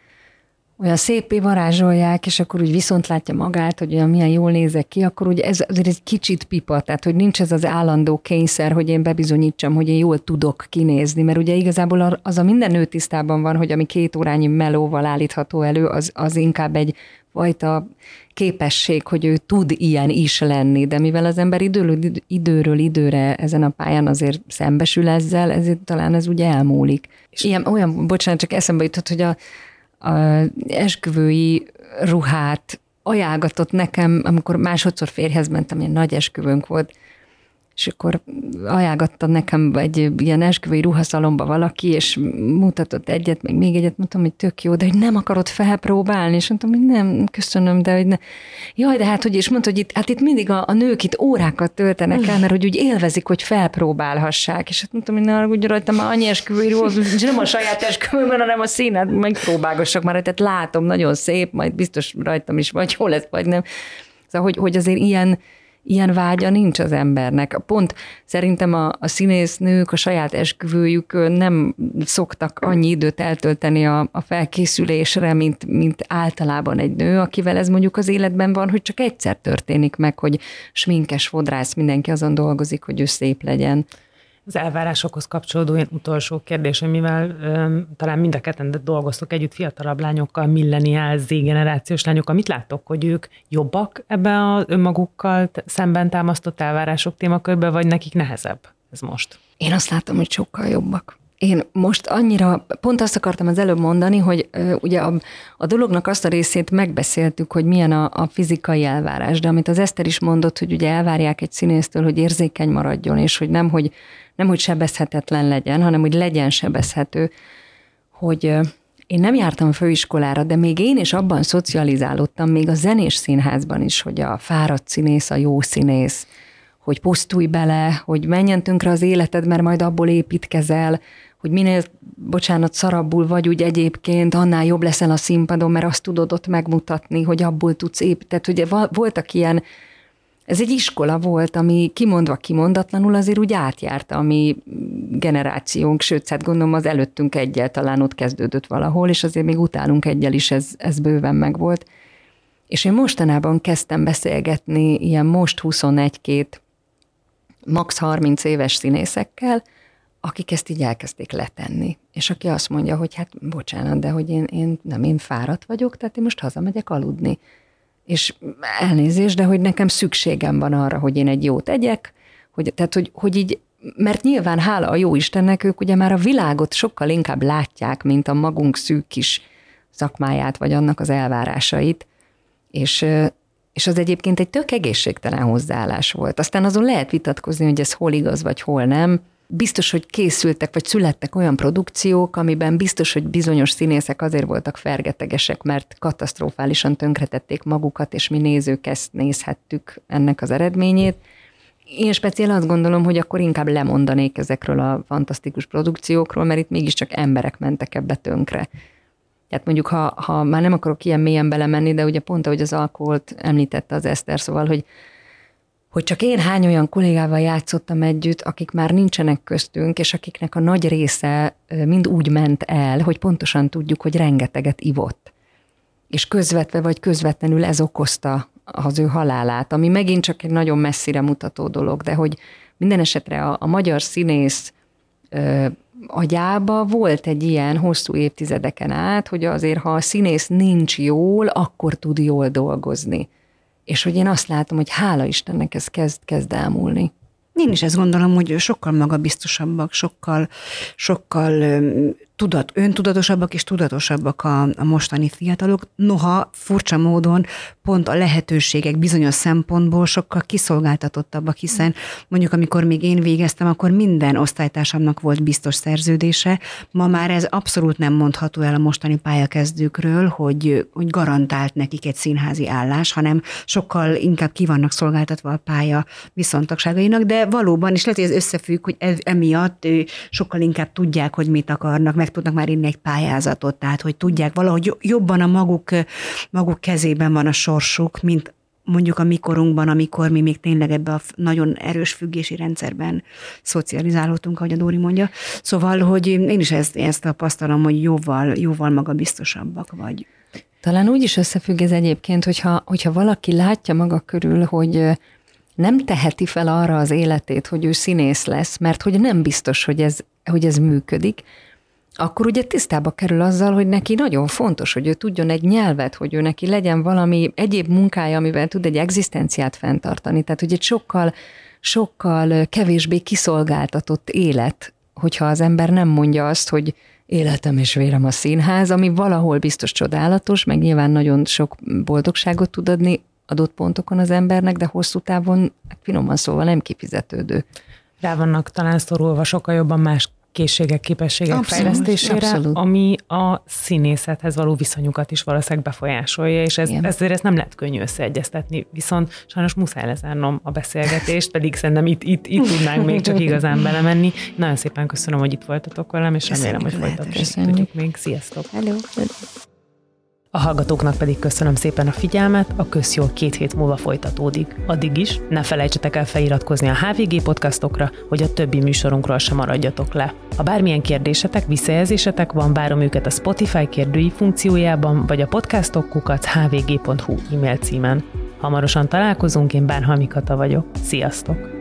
S2: olyan szépé varázsolják, és akkor úgy viszont látja magát, hogy olyan milyen jól nézek ki, akkor ugye ez azért egy kicsit pipa, tehát hogy nincs ez az állandó kényszer, hogy én bebizonyítsam, hogy én jól tudok kinézni, mert ugye igazából az a minden nő tisztában van, hogy ami két órányi melóval állítható elő, az, az inkább egy fajta képesség, hogy ő tud ilyen is lenni, de mivel az ember időről, időről időre ezen a pályán azért szembesül ezzel, ezért talán ez ugye elmúlik. És ilyen, olyan, bocsánat, csak eszembe jutott, hogy a, a esküvői ruhát ajánlgatott nekem, amikor másodszor férhez mentem, ilyen nagy esküvőnk volt, és akkor ajánlgatta nekem egy ilyen esküvői ruhaszalomba valaki, és mutatott egyet, meg még egyet, mondtam, hogy tök jó, de hogy nem akarod felpróbálni, és mondtam, hogy nem, köszönöm, de hogy ne. Jaj, de hát, hogy és mondta, hogy itt, hát itt mindig a, a nők itt órákat töltenek el, mert hogy úgy élvezik, hogy felpróbálhassák, és hát mondtam, hogy ne úgy rajta már annyi esküvői ruha, és nem a saját esküvőben, hanem a színet, megpróbálgassak már, tehát látom, nagyon szép, majd biztos rajtam is vagy jó lesz, vagy nem. Szóval, hogy, hogy azért ilyen, ilyen vágya nincs az embernek. Pont szerintem a, a színésznők a saját esküvőjükön nem szoktak annyi időt eltölteni a, a felkészülésre, mint, mint általában egy nő, akivel ez mondjuk az életben van, hogy csak egyszer történik meg, hogy sminkes fodrász, mindenki azon dolgozik, hogy ő szép legyen.
S1: Az elvárásokhoz kapcsolódó ilyen utolsó kérdés, mivel um, talán mind a ketten dolgoztok együtt fiatalabb lányokkal, milleniál, Z-generációs lányokkal, mit láttok, hogy ők jobbak ebben az önmagukkal szemben támasztott elvárások témakörben, vagy nekik nehezebb ez most?
S2: Én azt látom, hogy sokkal jobbak. Én most annyira, pont azt akartam az előbb mondani, hogy uh, ugye a, a dolognak azt a részét megbeszéltük, hogy milyen a, a fizikai elvárás, de amit az Eszter is mondott, hogy ugye elvárják egy színésztől, hogy érzékeny maradjon, és hogy nem, hogy nem hogy sebezhetetlen legyen, hanem hogy legyen sebezhető, hogy én nem jártam főiskolára, de még én is abban szocializálódtam, még a zenés színházban is, hogy a fáradt színész a jó színész, hogy pusztulj bele, hogy menjen tönkre az életed, mert majd abból építkezel, hogy minél, bocsánat, szarabbul vagy úgy egyébként, annál jobb leszel a színpadon, mert azt tudod ott megmutatni, hogy abból tudsz építeni. Tehát ugye voltak ilyen ez egy iskola volt, ami kimondva kimondatlanul azért úgy átjárta a mi generációnk, sőt, hát gondolom az előttünk egyel talán ott kezdődött valahol, és azért még utálunk egyel is ez, ez bőven megvolt. És én mostanában kezdtem beszélgetni ilyen most 21-2, max 30 éves színészekkel, akik ezt így elkezdték letenni. És aki azt mondja, hogy hát bocsánat, de hogy én, én nem én fáradt vagyok, tehát én most hazamegyek aludni és elnézés, de hogy nekem szükségem van arra, hogy én egy jót tegyek, hogy, tehát hogy, hogy így, mert nyilván hála a jó Istennek, ők ugye már a világot sokkal inkább látják, mint a magunk szűk kis szakmáját, vagy annak az elvárásait, és, és az egyébként egy tök egészségtelen hozzáállás volt. Aztán azon lehet vitatkozni, hogy ez hol igaz, vagy hol nem, biztos, hogy készültek, vagy születtek olyan produkciók, amiben biztos, hogy bizonyos színészek azért voltak fergetegesek, mert katasztrofálisan tönkretették magukat, és mi nézők ezt nézhettük ennek az eredményét. Én speciál azt gondolom, hogy akkor inkább lemondanék ezekről a fantasztikus produkciókról, mert itt mégiscsak emberek mentek ebbe tönkre. Tehát mondjuk, ha, ha már nem akarok ilyen mélyen belemenni, de ugye pont ahogy az alkoholt említette az Eszter, szóval, hogy hogy csak én hány olyan kollégával játszottam együtt, akik már nincsenek köztünk, és akiknek a nagy része mind úgy ment el, hogy pontosan tudjuk, hogy rengeteget ivott. És közvetve vagy közvetlenül ez okozta az ő halálát, ami megint csak egy nagyon messzire mutató dolog, de hogy minden esetre a, a magyar színész ö, agyába volt egy ilyen hosszú évtizedeken át, hogy azért, ha a színész nincs jól, akkor tud jól dolgozni és hogy én azt látom, hogy hála Istennek ez kezd, kezd elmúlni.
S3: Én is ezt gondolom, hogy sokkal magabiztosabbak, sokkal, sokkal tudat, öntudatosabbak és tudatosabbak a, a mostani fiatalok, noha furcsa módon pont a lehetőségek bizonyos szempontból sokkal kiszolgáltatottabbak, hiszen mondjuk amikor még én végeztem, akkor minden osztálytársamnak volt biztos szerződése, ma már ez abszolút nem mondható el a mostani pályakezdőkről, hogy, hogy garantált nekik egy színházi állás, hanem sokkal inkább ki vannak szolgáltatva a pálya viszontagságainak, de valóban, és lehet, hogy ez összefügg, hogy ez, emiatt sokkal inkább tudják, hogy mit akarnak, meg tudnak már inni egy pályázatot, tehát hogy tudják valahogy jobban a maguk, maguk kezében van a sorsuk, mint mondjuk a mikorunkban, amikor mi még tényleg ebbe a nagyon erős függési rendszerben szocializálódtunk, ahogy a Dóri mondja. Szóval, hogy én is ezt, ezt tapasztalom, hogy jóval, jóval magabiztosabbak vagy.
S2: Talán úgy is összefügg ez egyébként, hogyha, hogyha valaki látja maga körül, hogy nem teheti fel arra az életét, hogy ő színész lesz, mert hogy nem biztos, hogy ez, hogy ez működik, akkor ugye tisztába kerül azzal, hogy neki nagyon fontos, hogy ő tudjon egy nyelvet, hogy ő neki legyen valami egyéb munkája, amivel tud egy egzisztenciát fenntartani. Tehát, hogy egy sokkal, sokkal kevésbé kiszolgáltatott élet, hogyha az ember nem mondja azt, hogy életem és vérem a színház, ami valahol biztos csodálatos, meg nyilván nagyon sok boldogságot tud adni adott pontokon az embernek, de hosszú távon, hát finoman szóval nem kifizetődő.
S1: Rá vannak talán szorulva sokkal jobban más készségek, képességek abszolút, fejlesztésére, abszolút. ami a színészethez való viszonyukat is valószínűleg befolyásolja, és ez, ezért ezt nem lehet könnyű összeegyeztetni. Viszont sajnos muszáj lezárnom a beszélgetést, pedig szerintem itt, itt, itt tudnánk még csak igazán belemenni. Nagyon szépen köszönöm, hogy itt voltatok velem, és remélem, hogy folytatni tudjuk még. Sziasztok!
S2: Hello.
S1: A hallgatóknak pedig köszönöm szépen a figyelmet, a közjól két hét múlva folytatódik. Addig is ne felejtsetek el feliratkozni a HVG podcastokra, hogy a többi műsorunkról sem maradjatok le. Ha bármilyen kérdésetek, visszajelzésetek van, várom őket a Spotify kérdői funkciójában, vagy a podcastokkukat hvg.hu e-mail címen. Hamarosan találkozunk, én Bárhalmi Kata vagyok. Sziasztok!